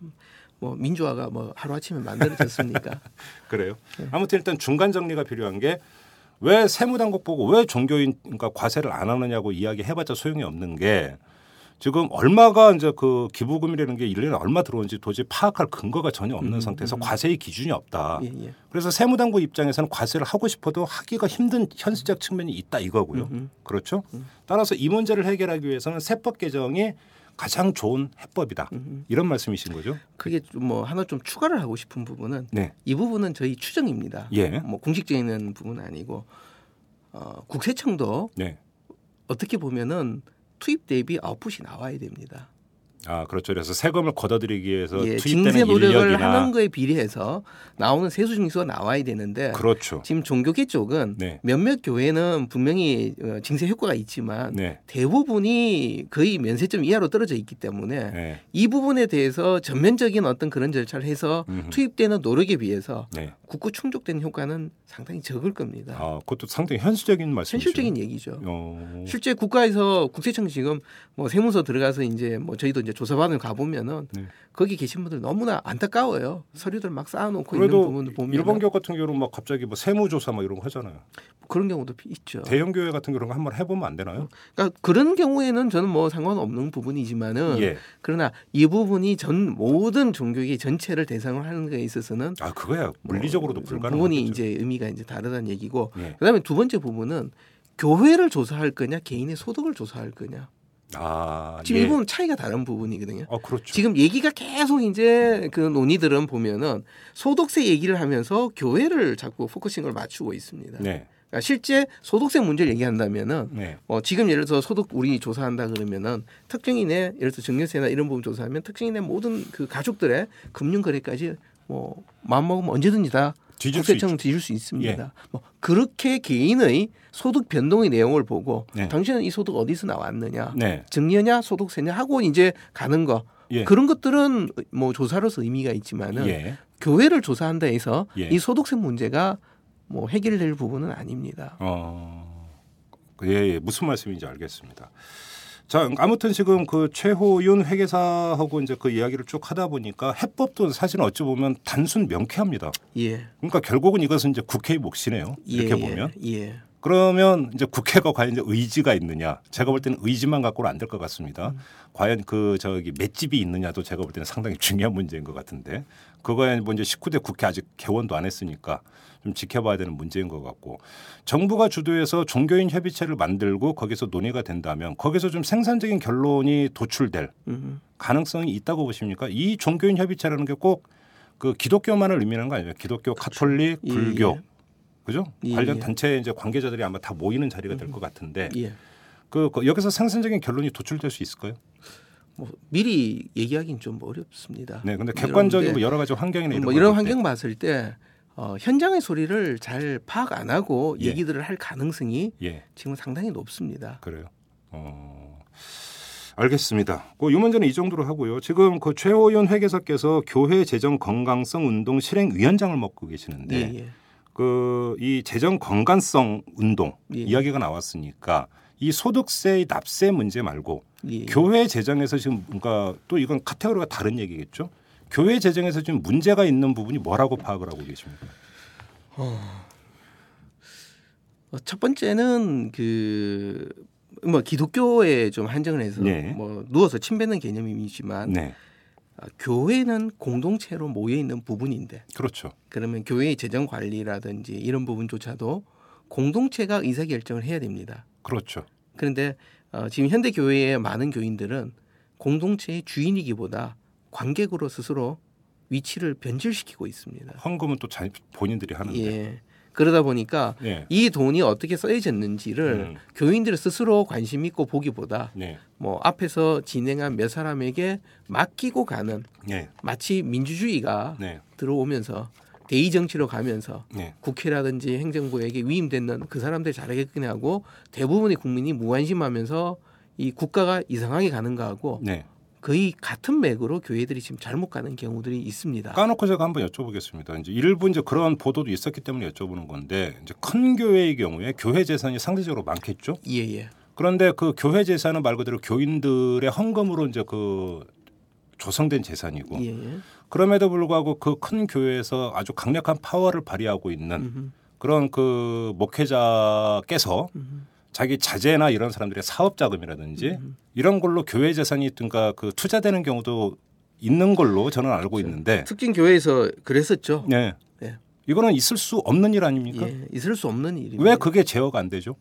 뭐 민주화가 뭐 하루 아침에 만들어졌습니까? 그래요. 예. 아무튼 일단 중간 정리가 필요한 게 왜 세무당국 보고 왜 종교인 그러니까 과세를 안 하느냐고 이야기해봤자 소용이 없는 게 지금 얼마가 이제 그 기부금이라는 게 1년에 얼마 들어오는지 도저히 파악할 근거가 전혀 없는 음, 상태에서 음. 과세의 기준이 없다. 예, 예. 그래서 세무당국 입장에서는 과세를 하고 싶어도 하기가 힘든 현실적 측면이 있다 이거고요. 음, 음. 그렇죠? 음. 따라서 이 문제를 해결하기 위해서는 세법 개정이 가장 좋은 해법이다. 음. 이런 말씀이신 거죠? 그게 뭐 하나 좀 추가를 하고 싶은 부분은 네. 이 부분은 저희 추정입니다. 예. 뭐 공식적인 부분은 아니고 어, 국세청도 네. 어떻게 보면은 투입 대비 아웃풋이 나와야 됩니다. 아 그렇죠. 그래서 세금을 걷어들이기 위해서 예, 증세 노력을 하는 거에 비례해서 나오는 세수 징수가 나와야 되는데 그렇죠. 지금 종교계 쪽은 네. 몇몇 교회는 분명히 어, 징세 효과가 있지만 네. 대부분이 거의 면세점 이하로 떨어져 있기 때문에 네. 이 부분에 대해서 전면적인 어떤 그런 절차를 해서 음흠. 투입되는 노력에 비해서 네. 국고 충족된 효과는 상당히 적을 겁니다. 아, 그것도 상당히 현실적인 말씀이죠. 현실적인 얘기죠. 어... 실제 국가에서 국세청 지금 뭐 세무서 들어가서 이제 뭐 저희도 이제 조사반을 가보면은 네. 거기 계신 분들 너무나 안타까워요. 서류들 막 쌓아놓고 있는 부분을 보면 일본 교회 같은 경우는 막 갑자기 뭐 세무조사 막 이런 거 하잖아요. 그런 경우도 있죠. 대형 교회 같은 경우는 한번 해보면 안 되나요? 그러니까 그런 경우에는 저는 뭐 상관없는 부분이지만은 예. 그러나 이 부분이 전 모든 종교계 전체를 대상으로 하는 데 있어서는 아 그거야 물리적으로도 뭐 불가능. 부분이 이제 의미가 이제 다르다는 얘기고 예. 그다음에 두 번째 부분은 교회를 조사할 거냐 개인의 소득을 조사할 거냐. 아, 지금 예. 이 부분 차이가 다른 부분이거든요. 아, 그렇죠. 지금 얘기가 계속 이제 그 논의들은 보면은 소득세 얘기를 하면서 교회를 자꾸 focusing을 맞추고 있습니다. 네. 그러니까 실제 소득세 문제를 얘기한다면은 네. 어, 지금 예를 들어서 소득 우리 조사한다 그러면은 특정인의 예를 들어 증여세나 이런 부분 조사하면 특정인의 모든 그 가족들의 금융 거래까지 뭐 마음 먹으면 언제든지 다 국세청 뒤질 수 있습니다. 예. 뭐 그렇게 개인의 소득 변동의 내용을 보고 네. 당신은 이 소득 어디서 나왔느냐, 네. 증여냐, 소득세냐 하고 이제 가는 거 예. 그런 것들은 뭐 조사로서 의미가 있지만은 예. 교회를 조사한다 해서 예. 이 소득세 문제가 뭐 해결될 부분은 아닙니다. 어, 예, 예. 무슨 말씀인지 알겠습니다. 자, 아무튼 지금 그 최호윤 회계사하고 이제 그 이야기를 쭉 하다 보니까 해법도 사실은 어찌 보면 단순 명쾌합니다. 예. 그러니까 결국은 이것은 이제 국회의 몫이네요. 이렇게 예, 보면. 예. 그러면 이제 국회가 과연 이제 의지가 있느냐? 제가 볼 때는 의지만 갖고는 안 될 것 같습니다. 음. 과연 그 저기 맷집이 있느냐도 제가 볼 때는 상당히 중요한 문제인 것 같은데 그거에 뭐 이제 19대 국회 아직 개원도 안 했으니까 좀 지켜봐야 되는 문제인 것 같고 정부가 주도해서 종교인 협의체를 만들고 거기서 논의가 된다면 거기서 좀 생산적인 결론이 도출될 음. 가능성이 있다고 보십니까? 이 종교인 협의체라는 게 꼭 그 기독교만을 의미하는 거 아니에요? 기독교, 그렇죠. 카톨릭, 예, 불교 예. 그죠? 예, 관련 예. 단체 이제 관계자들이 아마 다 모이는 자리가 될 것 같은데 예. 그, 그 여기서 생산적인 결론이 도출될 수 있을까요? 뭐 미리 얘기하기는 좀 어렵습니다. 네, 근데 객관적인 뭐 여러 가지 환경이나 이런 뭐 이런 환경 봤을 때 어, 현장의 소리를 잘 파악 안 하고 예. 얘기들을 할 가능성이 예. 지금 상당히 높습니다. 그래요. 어... 알겠습니다. 그, 이 문제는 이 정도로 하고요. 지금 그 최호연 회계사께서 교회 재정 건강성 운동 실행 위원장을 맡고 계시는데 예, 예. 그이 재정 건강성 운동 예. 이야기가 나왔으니까 이 소득세의 납세 문제 말고 예. 교회 재정에서 지금 뭔가 또 이건 카테고리가 다른 얘기겠죠. 교회 재정에서 지금 문제가 있는 부분이 뭐라고 파악을 하고 계십니까? 어, 어첫 번째는 그 뭐 기독교에 좀 한정을 해서 네. 뭐 누워서 침 뱉는 개념이지만 네. 아, 교회는 공동체로 모여 있는 부분인데 그렇죠. 그러면 교회의 재정 관리라든지 이런 부분조차도 공동체가 의사 결정을 해야 됩니다. 그렇죠. 그런데 어, 지금 현대 교회의 많은 교인들은 공동체의 주인이기보다 관객으로 스스로 위치를 변질시키고 있습니다. 헌금은 또 자, 본인들이 하는데. 예. 그러다 보니까 예. 이 돈이 어떻게 써져졌는지를 음. 교인들 스스로 관심 있고 보기보다 네. 뭐 앞에서 진행한 몇 사람에게 맡기고 가는 네. 마치 민주주의가 네. 들어오면서 대의 정치로 가면서 네. 국회라든지 행정부에게 위임되는 그 사람들 잘하게끔 하고 대부분의 국민이 무관심하면서 이 국가가 이상하게 가는 거하고 네. 거의 같은 맥으로 교회들이 지금 잘못 가는 경우들이 있습니다. 까놓고 제가 한번 여쭤보겠습니다. 이제 일부 이제 그런 보도도 있었기 때문에 여쭤보는 건데 이제 큰 교회의 경우에 교회 재산이 상대적으로 많겠죠. 예, 예. 그런데 그 교회 재산은 말 그대로 교인들의 헌금으로 이제 그 조성된 재산이고 예, 예. 그럼에도 불구하고 그 큰 교회에서 아주 강력한 파워를 발휘하고 있는 음흠. 그런 그 목회자께서 음흠. 자기 자제나 이런 사람들의 사업 자금이라든지 음. 이런 걸로 교회 재산이 있든가 그 투자되는 경우도 있는 걸로 저는 알고 그렇죠. 있는데 특징 교회에서 그랬었죠. 네. 네. 이거는 있을 수 없는 일 아닙니까? 예, 있을 수 없는 일이죠. 왜 그게 제어가 안 되죠?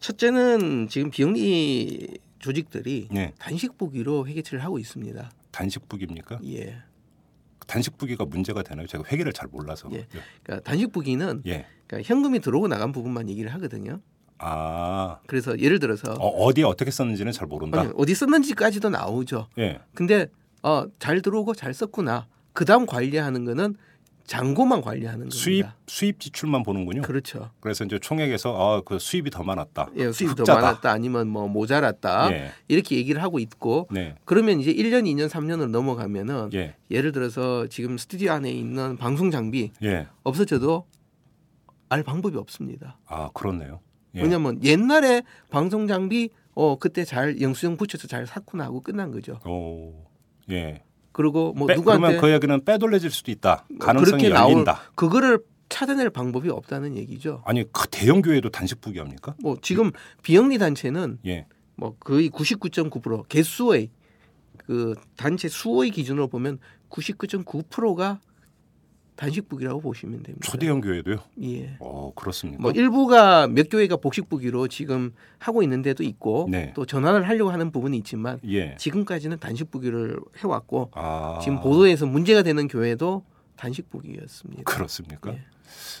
첫째는 지금 비영리 조직들이 네. 단식 부기로 회계처리를 하고 있습니다. 단식 부기입니까? 예. 단식 부기가 문제가 되나요? 제가 회계를 잘 몰라서. 예. 그러니까 단식 부기는 예. 그러니까 현금이 들어오고 나간 부분만 얘기를 하거든요. 아. 그래서 예를 들어서 어, 디에 어떻게 썼는지는 잘 모른다. 아니, 어디 썼는지까지도 나오죠. 예. 근데 어, 잘 들어오고 잘 썼구나. 그다음 관리하는 거는 잔고만 관리하는 겁니다. 수입 수입 지출만 보는군요. 그렇죠. 그래서 이제 총액에서 아, 그 수입이 더 많았다. 예, 수입이 흑자다. 더 많았다 아니면 뭐 모자랐다. 예. 이렇게 얘기를 하고 있고 네. 그러면 이제 1년, 2년, 3년을 넘어가면은 예. 를 들어서 지금 스튜디오 안에 있는 방송 장비 예. 없어져도 알 방법이 없습니다. 아, 그렇네요. 예. 왜냐하면 옛날에 방송 장비 어 그때 잘 영수증 붙여서 잘 샀구나 하고 끝난 거죠. 오, 예. 그리고 뭐 빼, 누구한테 그러면 그 이야기는 빼돌려질 수도 있다. 가능성이 그렇게 열린다. 나올, 그거를 찾아낼 방법이 없다는 얘기죠. 아니 그 대형 교회도 단식 부기 합니까? 뭐 지금 비영리 단체는 예. 뭐 거의 99.9% 개수의 그 단체 수의 기준으로 보면 99.9%가 단식북이라고 보시면 됩니다. 초대형 교회도요? 예. 어 그렇습니까? 뭐 일부가 몇 교회가 복식북이로 지금 하고 있는 데도 있고 네. 또 전환을 하려고 하는 부분이 있지만 예. 지금까지는 단식북이를 해왔고 아. 지금 보도에서 문제가 되는 교회도 단식북이였습니다. 그렇습니까? 예.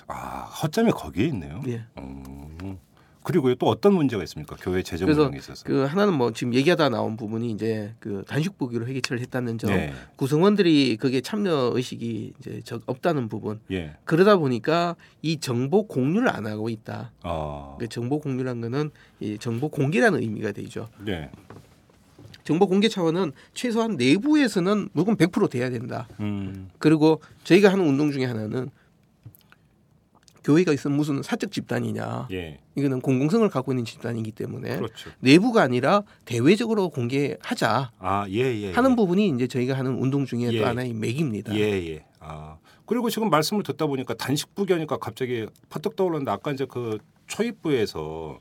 아 허점이 거기에 있네요. 예. 음. 그리고 또 어떤 문제가 있습니까? 교회 재정 운영에 있어서. 그 하나는 뭐 지금 얘기하다 나온 부분이 이제 그 단식부기로 회계처리를 했다는 점, 네. 구성원들이 그게 참여 의식이 이제 적 없다는 부분. 예. 그러다 보니까 이 정보 공유를 안 하고 있다. 아. 그 정보 공유란 거는 이 정보 공개라는 의미가 되죠. 네. 정보 공개 차원은 최소한 내부에서는 무조건 100% 돼야 된다. 음. 그리고 저희가 하는 운동 중에 하나는 교회가 있으면 무슨 사적 집단이냐. 예. 이거는 공공성을 갖고 있는 집단이기 때문에 그렇죠. 내부가 아니라 대외적으로 공개하자. 아, 예, 예, 하는 예. 부분이 이제 저희가 하는 운동 중에 또 예. 하나의 맥입니다. 예, 예. 아. 그리고 지금 말씀을 듣다 보니까 단식부기 하니까 갑자기 퍼뜩 떠올랐는데 아까 이제 그 초입부에서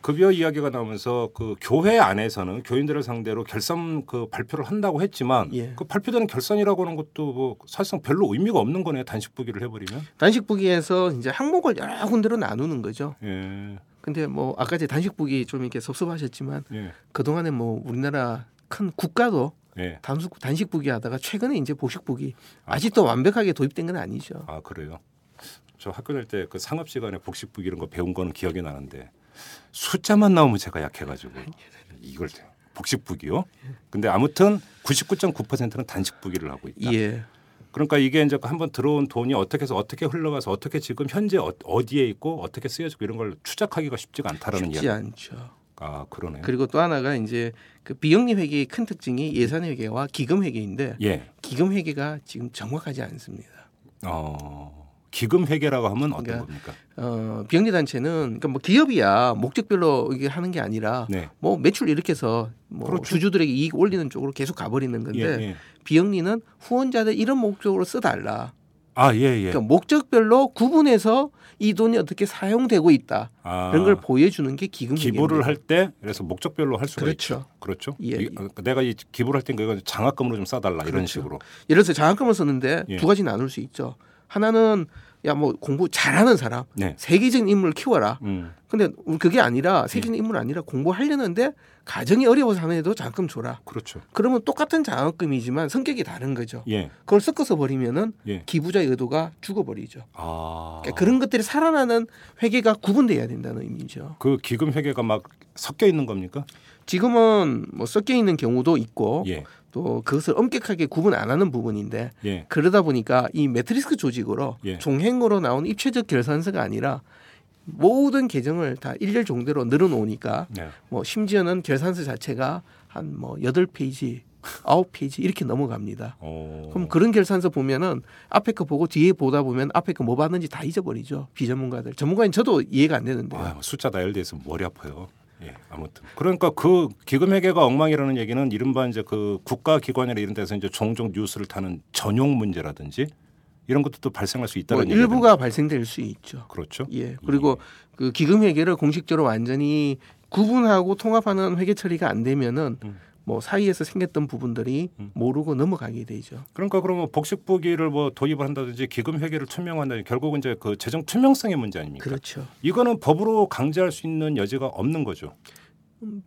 급여 이야기가 나오면서 그 교회 안에서는 교인들을 상대로 결산 그 발표를 한다고 했지만 예. 그 발표되는 결산이라고 하는 것도 뭐 사실상 별로 의미가 없는 거네요. 단식 부기를 해버리면. 단식 부기에서 이제 항목을 여러 군데로 나누는 거죠. 예. 근데 뭐 아까 제 단식 부기 좀 이렇게 섭섭하셨지만 예. 그 동안에 뭐 우리나라 큰 국가도 예. 단식 단식 부기 하다가 최근에 이제 복식부기 아, 아직도 완벽하게 도입된 건 아니죠. 아 그래요. 저 학교 다닐 때 그 상업 시간에 복식 부기 이런 거 배운 거는 기억이 나는데 숫자만 나오면 제가 약해가지고 이걸 복식부기요. 근데 아무튼 99.9%는 단식부기를 하고 있다. 예. 그러니까 이게 이제 한번 들어온 돈이 어떻게 해서 어떻게 흘러가서 어떻게 지금 현재 어, 디에 있고 어떻게 쓰여지고 이런 걸 추적하기가 쉽지가 않다라는 쉽지 이야기. 쉽지 않죠. 아 그러네요. 그리고 또 하나가 이제 그 비영리 회계의 큰 특징이 예산 회계와 기금 회계인데 예. 기금 회계가 지금 정확하지 않습니다. 어. 기금 회계라고 하면 어떤 그러니까, 겁니까? 어, 비영리 단체는 그러니까 뭐 기업이야 목적별로 이게 하는 게 아니라 네. 뭐 매출 이렇게 해서 뭐 그렇죠. 주주들에게 이익 올리는 쪽으로 계속 가버리는 건데 예, 예. 비영리는 후원자들 이런 목적으로 써달라. 아, 예, 예. 그러니까 목적별로 구분해서 이 돈이 어떻게 사용되고 있다. 아, 그런 걸 보여주는 게 기금 기부를 할 때 그래서 목적별로 할 수가 그렇죠. 있죠. 그렇죠. 예, 이, 예. 내가 이 기부를 할때 그거 장학금으로 좀 싸달라 그렇죠. 이런 식으로. 예를 들어서 장학금을 썼는데 예. 두 가지 나눌 수 있죠. 하나는 야 뭐 공부 잘하는 사람 네. 세계적인 인물을 키워라. 음. 근데 그게 아니라 세계적인 예. 인물 아니라 공부하려는데 가정이 어려워서 하는 애도 장학금 줘라. 그렇죠. 그러면 똑같은 장학금이지만 성격이 다른 거죠. 예. 그걸 섞어서 버리면은 예. 기부자의 의도가 죽어버리죠. 아. 그러니까 그런 것들이 살아나는 회계가 구분돼야 된다는 의미죠. 그 기금 회계가 막 섞여 있는 겁니까? 지금은 뭐 섞여 있는 경우도 있고 예. 또 그것을 엄격하게 구분 안 하는 부분인데 예. 그러다 보니까 이 매트리스 조직으로 예. 종행으로 나온 입체적 결산서가 아니라 모든 계정을 다 일렬 종대로 늘어놓으니까 네. 뭐 심지어는 결산서 자체가 한 뭐 여덟 페이지 아홉 페이지 이렇게 넘어갑니다. 오. 그럼 그런 결산서 보면은 앞에 거 보고 뒤에 보다 보면 앞에 거 뭐 봤는지 다 잊어버리죠. 비전문가들. 전문가인 저도 이해가 안 되는데. 아, 숫자 나열돼서 머리 아파요. 예, 아무튼 그러니까 그 기금 회계가 엉망이라는 얘기는 이른바 이제 그 국가 기관이나 이런 데서 이제 종종 뉴스를 타는 전용 문제라든지 이런 것도 또 발생할 수 있다는 뭐 일부가 발생될 수 있죠. 그렇죠. 예. 그리고 예. 그 기금 회계를 공식적으로 완전히 구분하고 통합하는 회계 처리가 안 되면은 음. 뭐 사이에서 생겼던 부분들이 음. 모르고 넘어가게 되죠. 그러니까 그러면 복식부기를 뭐 도입을 한다든지 기금 회계를 투명한다든지 결국은 이제 그 재정 투명성의 문제 아닙니까? 그렇죠. 이거는 법으로 강제할 수 있는 여지가 없는 거죠. 음,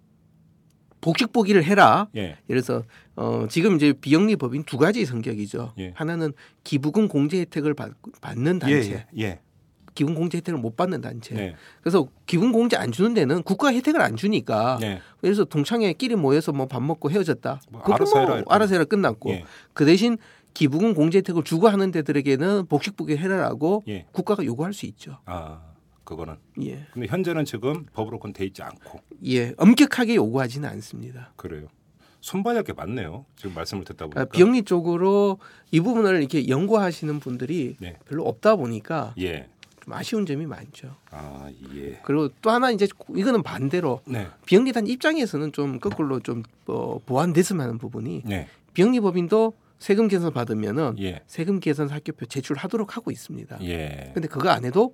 복식보기를 해라. 예. 들어서 어, 지금 이제 비영리 법인 두 가지 성격이죠. 예. 하나는 기부금 공제 혜택을 받, 는 단체. 예, 예. 기분 공제 혜택을 못 받는 단체. 네. 그래서 기분 공제 안 주는 데는 국가 혜택을 안 주니까. 네. 그래서 동창회 끼리 모여서 뭐 밥 먹고 헤어졌다. 뭐 알아서 해라. 뭐 알아서 해라 끝났고. 예. 그 대신 기부금 공제 혜택을 주고 하는 데들에게는 복식부게 해라라고 예. 국가가 요구할 수 있죠. 아. 그거는. 예. 근데 현재는 지금 법으로 그건 돼 있지 않고. 예, 엄격하게 요구하지는 않습니다. 그래요. 손바닥 게 많네요. 지금 말씀을 듣다 보니까. 아, 비영리 쪽으로 이 부분을 이렇게 연구하시는 분들이 네. 별로 없다 보니까 예. 좀 아쉬운 점이 많죠. 아 예. 그리고 또 하나 이제 이거는 반대로 네. 비영리단 입장에서는 좀 거꾸로 좀 어, 보완됐으면 하는 부분이 네. 비영리법인도 세금 계산 받으면은 예. 세금 계산 사교표 제출하도록 하고 있습니다. 예. 근데 그거 안 해도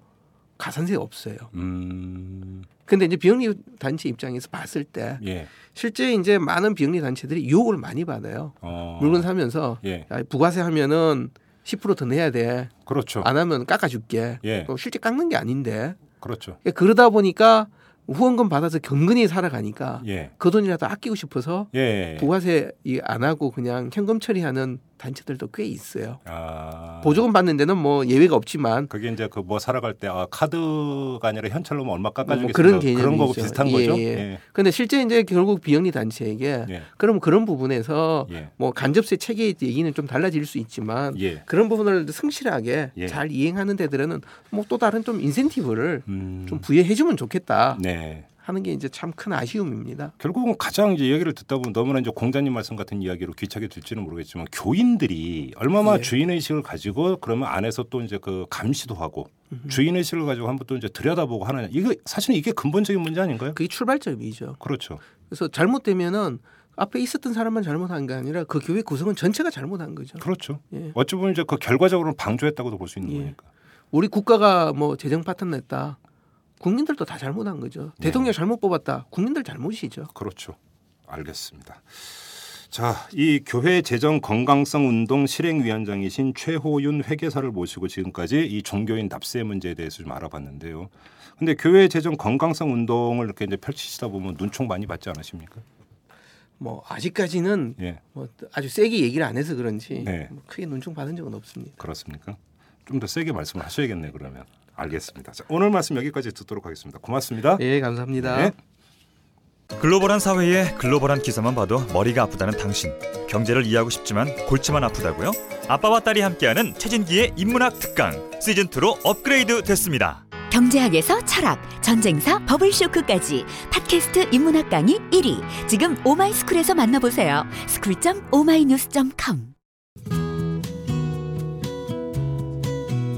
가산세 없어요. 음. 근데 이제 비영리 단체 입장에서 봤을 때 예. 실제 이제 많은 비영리 단체들이 유혹을 많이 받아요. 어. 물건 사면서 예. 부가세 하면은 10%더 내야 돼. 그렇죠. 안 하면 깎아줄게. 예. 실제 깎는 게 아닌데. 그렇죠. 그러다 보니까 후원금 받아서 경근히 살아가니까 예. 그 돈이라도 아끼고 싶어서 예. 부가세 안 하고 그냥 현금 처리하는 단체들도 꽤 있어요. 아... 보조금 받는 데는 뭐 예외가 없지만 그게 이제 그 뭐 살아갈 때 아, 카드가 아니라 현찰로 뭐 얼마 깎아주겠다 뭐 그런 개념 그런 거고 비슷한 예, 거죠. 예. 근데 실제 이제 결국 비영리 단체에게 예. 그럼 그런 부분에서 예. 뭐 간접세 체계 얘기는 좀 달라질 수 있지만 예. 그런 부분을 성실하게 예. 잘 이행하는 데들은 뭐 또 다른 좀 인센티브를 음... 좀 부여해주면 좋겠다. 네. 하는 게 이제 참 큰 아쉬움입니다. 결국은 가장 이제 이야기를 듣다 보면 너무나 이제 공자님 말씀 같은 이야기로 귀차게 들지는 모르겠지만 교인들이 얼마나 예. 주인 의식을 가지고 그러면 안에서 또 이제 그 감시도 하고 주인 의식을 가지고 한번 또 이제 들여다보고 하느냐 이거 사실은 이게 근본적인 문제 아닌가요? 그게 출발점이죠. 그렇죠. 그래서 잘못되면은 앞에 있었던 사람만 잘못한 게 아니라 그 교회 구성은 전체가 잘못한 거죠. 그렇죠. 예. 어찌 보면 이제 그 결과적으로는 방조했다고도 볼 수 있는 예. 거니까. 우리 국가가 뭐 재정 파탄 냈다. 국민들도 다 잘못한 거죠. 네. 대통령 잘못 뽑았다. 국민들 잘못이죠. 그렇죠. 알겠습니다. 자, 이 교회 재정 건강성 운동 실행위원장이신 최호윤 회계사를 모시고 지금까지 이 종교인 납세 문제에 대해서 좀 알아봤는데요. 근데 교회 재정 건강성 운동을 이렇게 이제 펼치시다 보면 눈총 많이 받지 않으십니까? 뭐 아직까지는 예. 뭐 아주 세게 얘기를 안 해서 그런지 네. 뭐 크게 눈총 받은 적은 없습니다. 그렇습니까? 좀 더 세게 말씀을 하셔야겠네요. 그러면. 알겠습니다. 자, 오늘 말씀 여기까지 듣도록 하겠습니다. 고맙습니다. 예, 감사합니다. 네. 글로벌한 사회에 글로벌한 기사만 봐도 머리가 아프다는 당신. 경제를 이해하고 싶지만 골치만 아프다고요? 아빠와 딸이 함께하는 최진기의 인문학 특강 시즌 2로 업그레이드 됐습니다. 경제학에서 철학, 전쟁사, 버블 쇼크까지 팟캐스트 인문학 강의 1위. 지금 오마이스쿨에서 만나보세요. school.oma이뉴스.com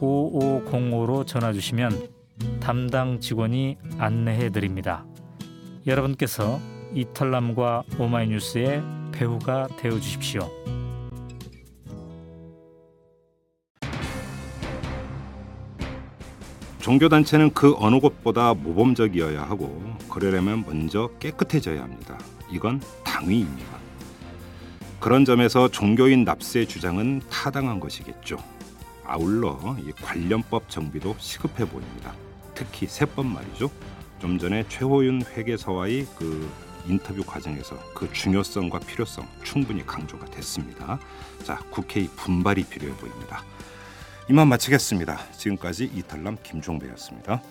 733-5505로 전화 주시면 담당 직원이 안내해 드립니다. 여러분께서 이탈남과 오마이뉴스의 배우가 되어 주십시오. 종교단체는 그 어느 곳보다 모범적이어야 하고 그러려면 먼저 깨끗해져야 합니다. 이건 당위입니다. 그런 점에서 종교인 납세 주장은 타당한 것이겠죠. 아울러 이 관련법 정비도 시급해 보입니다. 특히 세법 말이죠. 좀 전에 최호윤 회계사와의 그 인터뷰 과정에서 그 중요성과 필요성 충분히 강조가 됐습니다. 자, 국회의 분발이 필요해 보입니다. 이만 마치겠습니다. 지금까지 이탈남 김종배였습니다.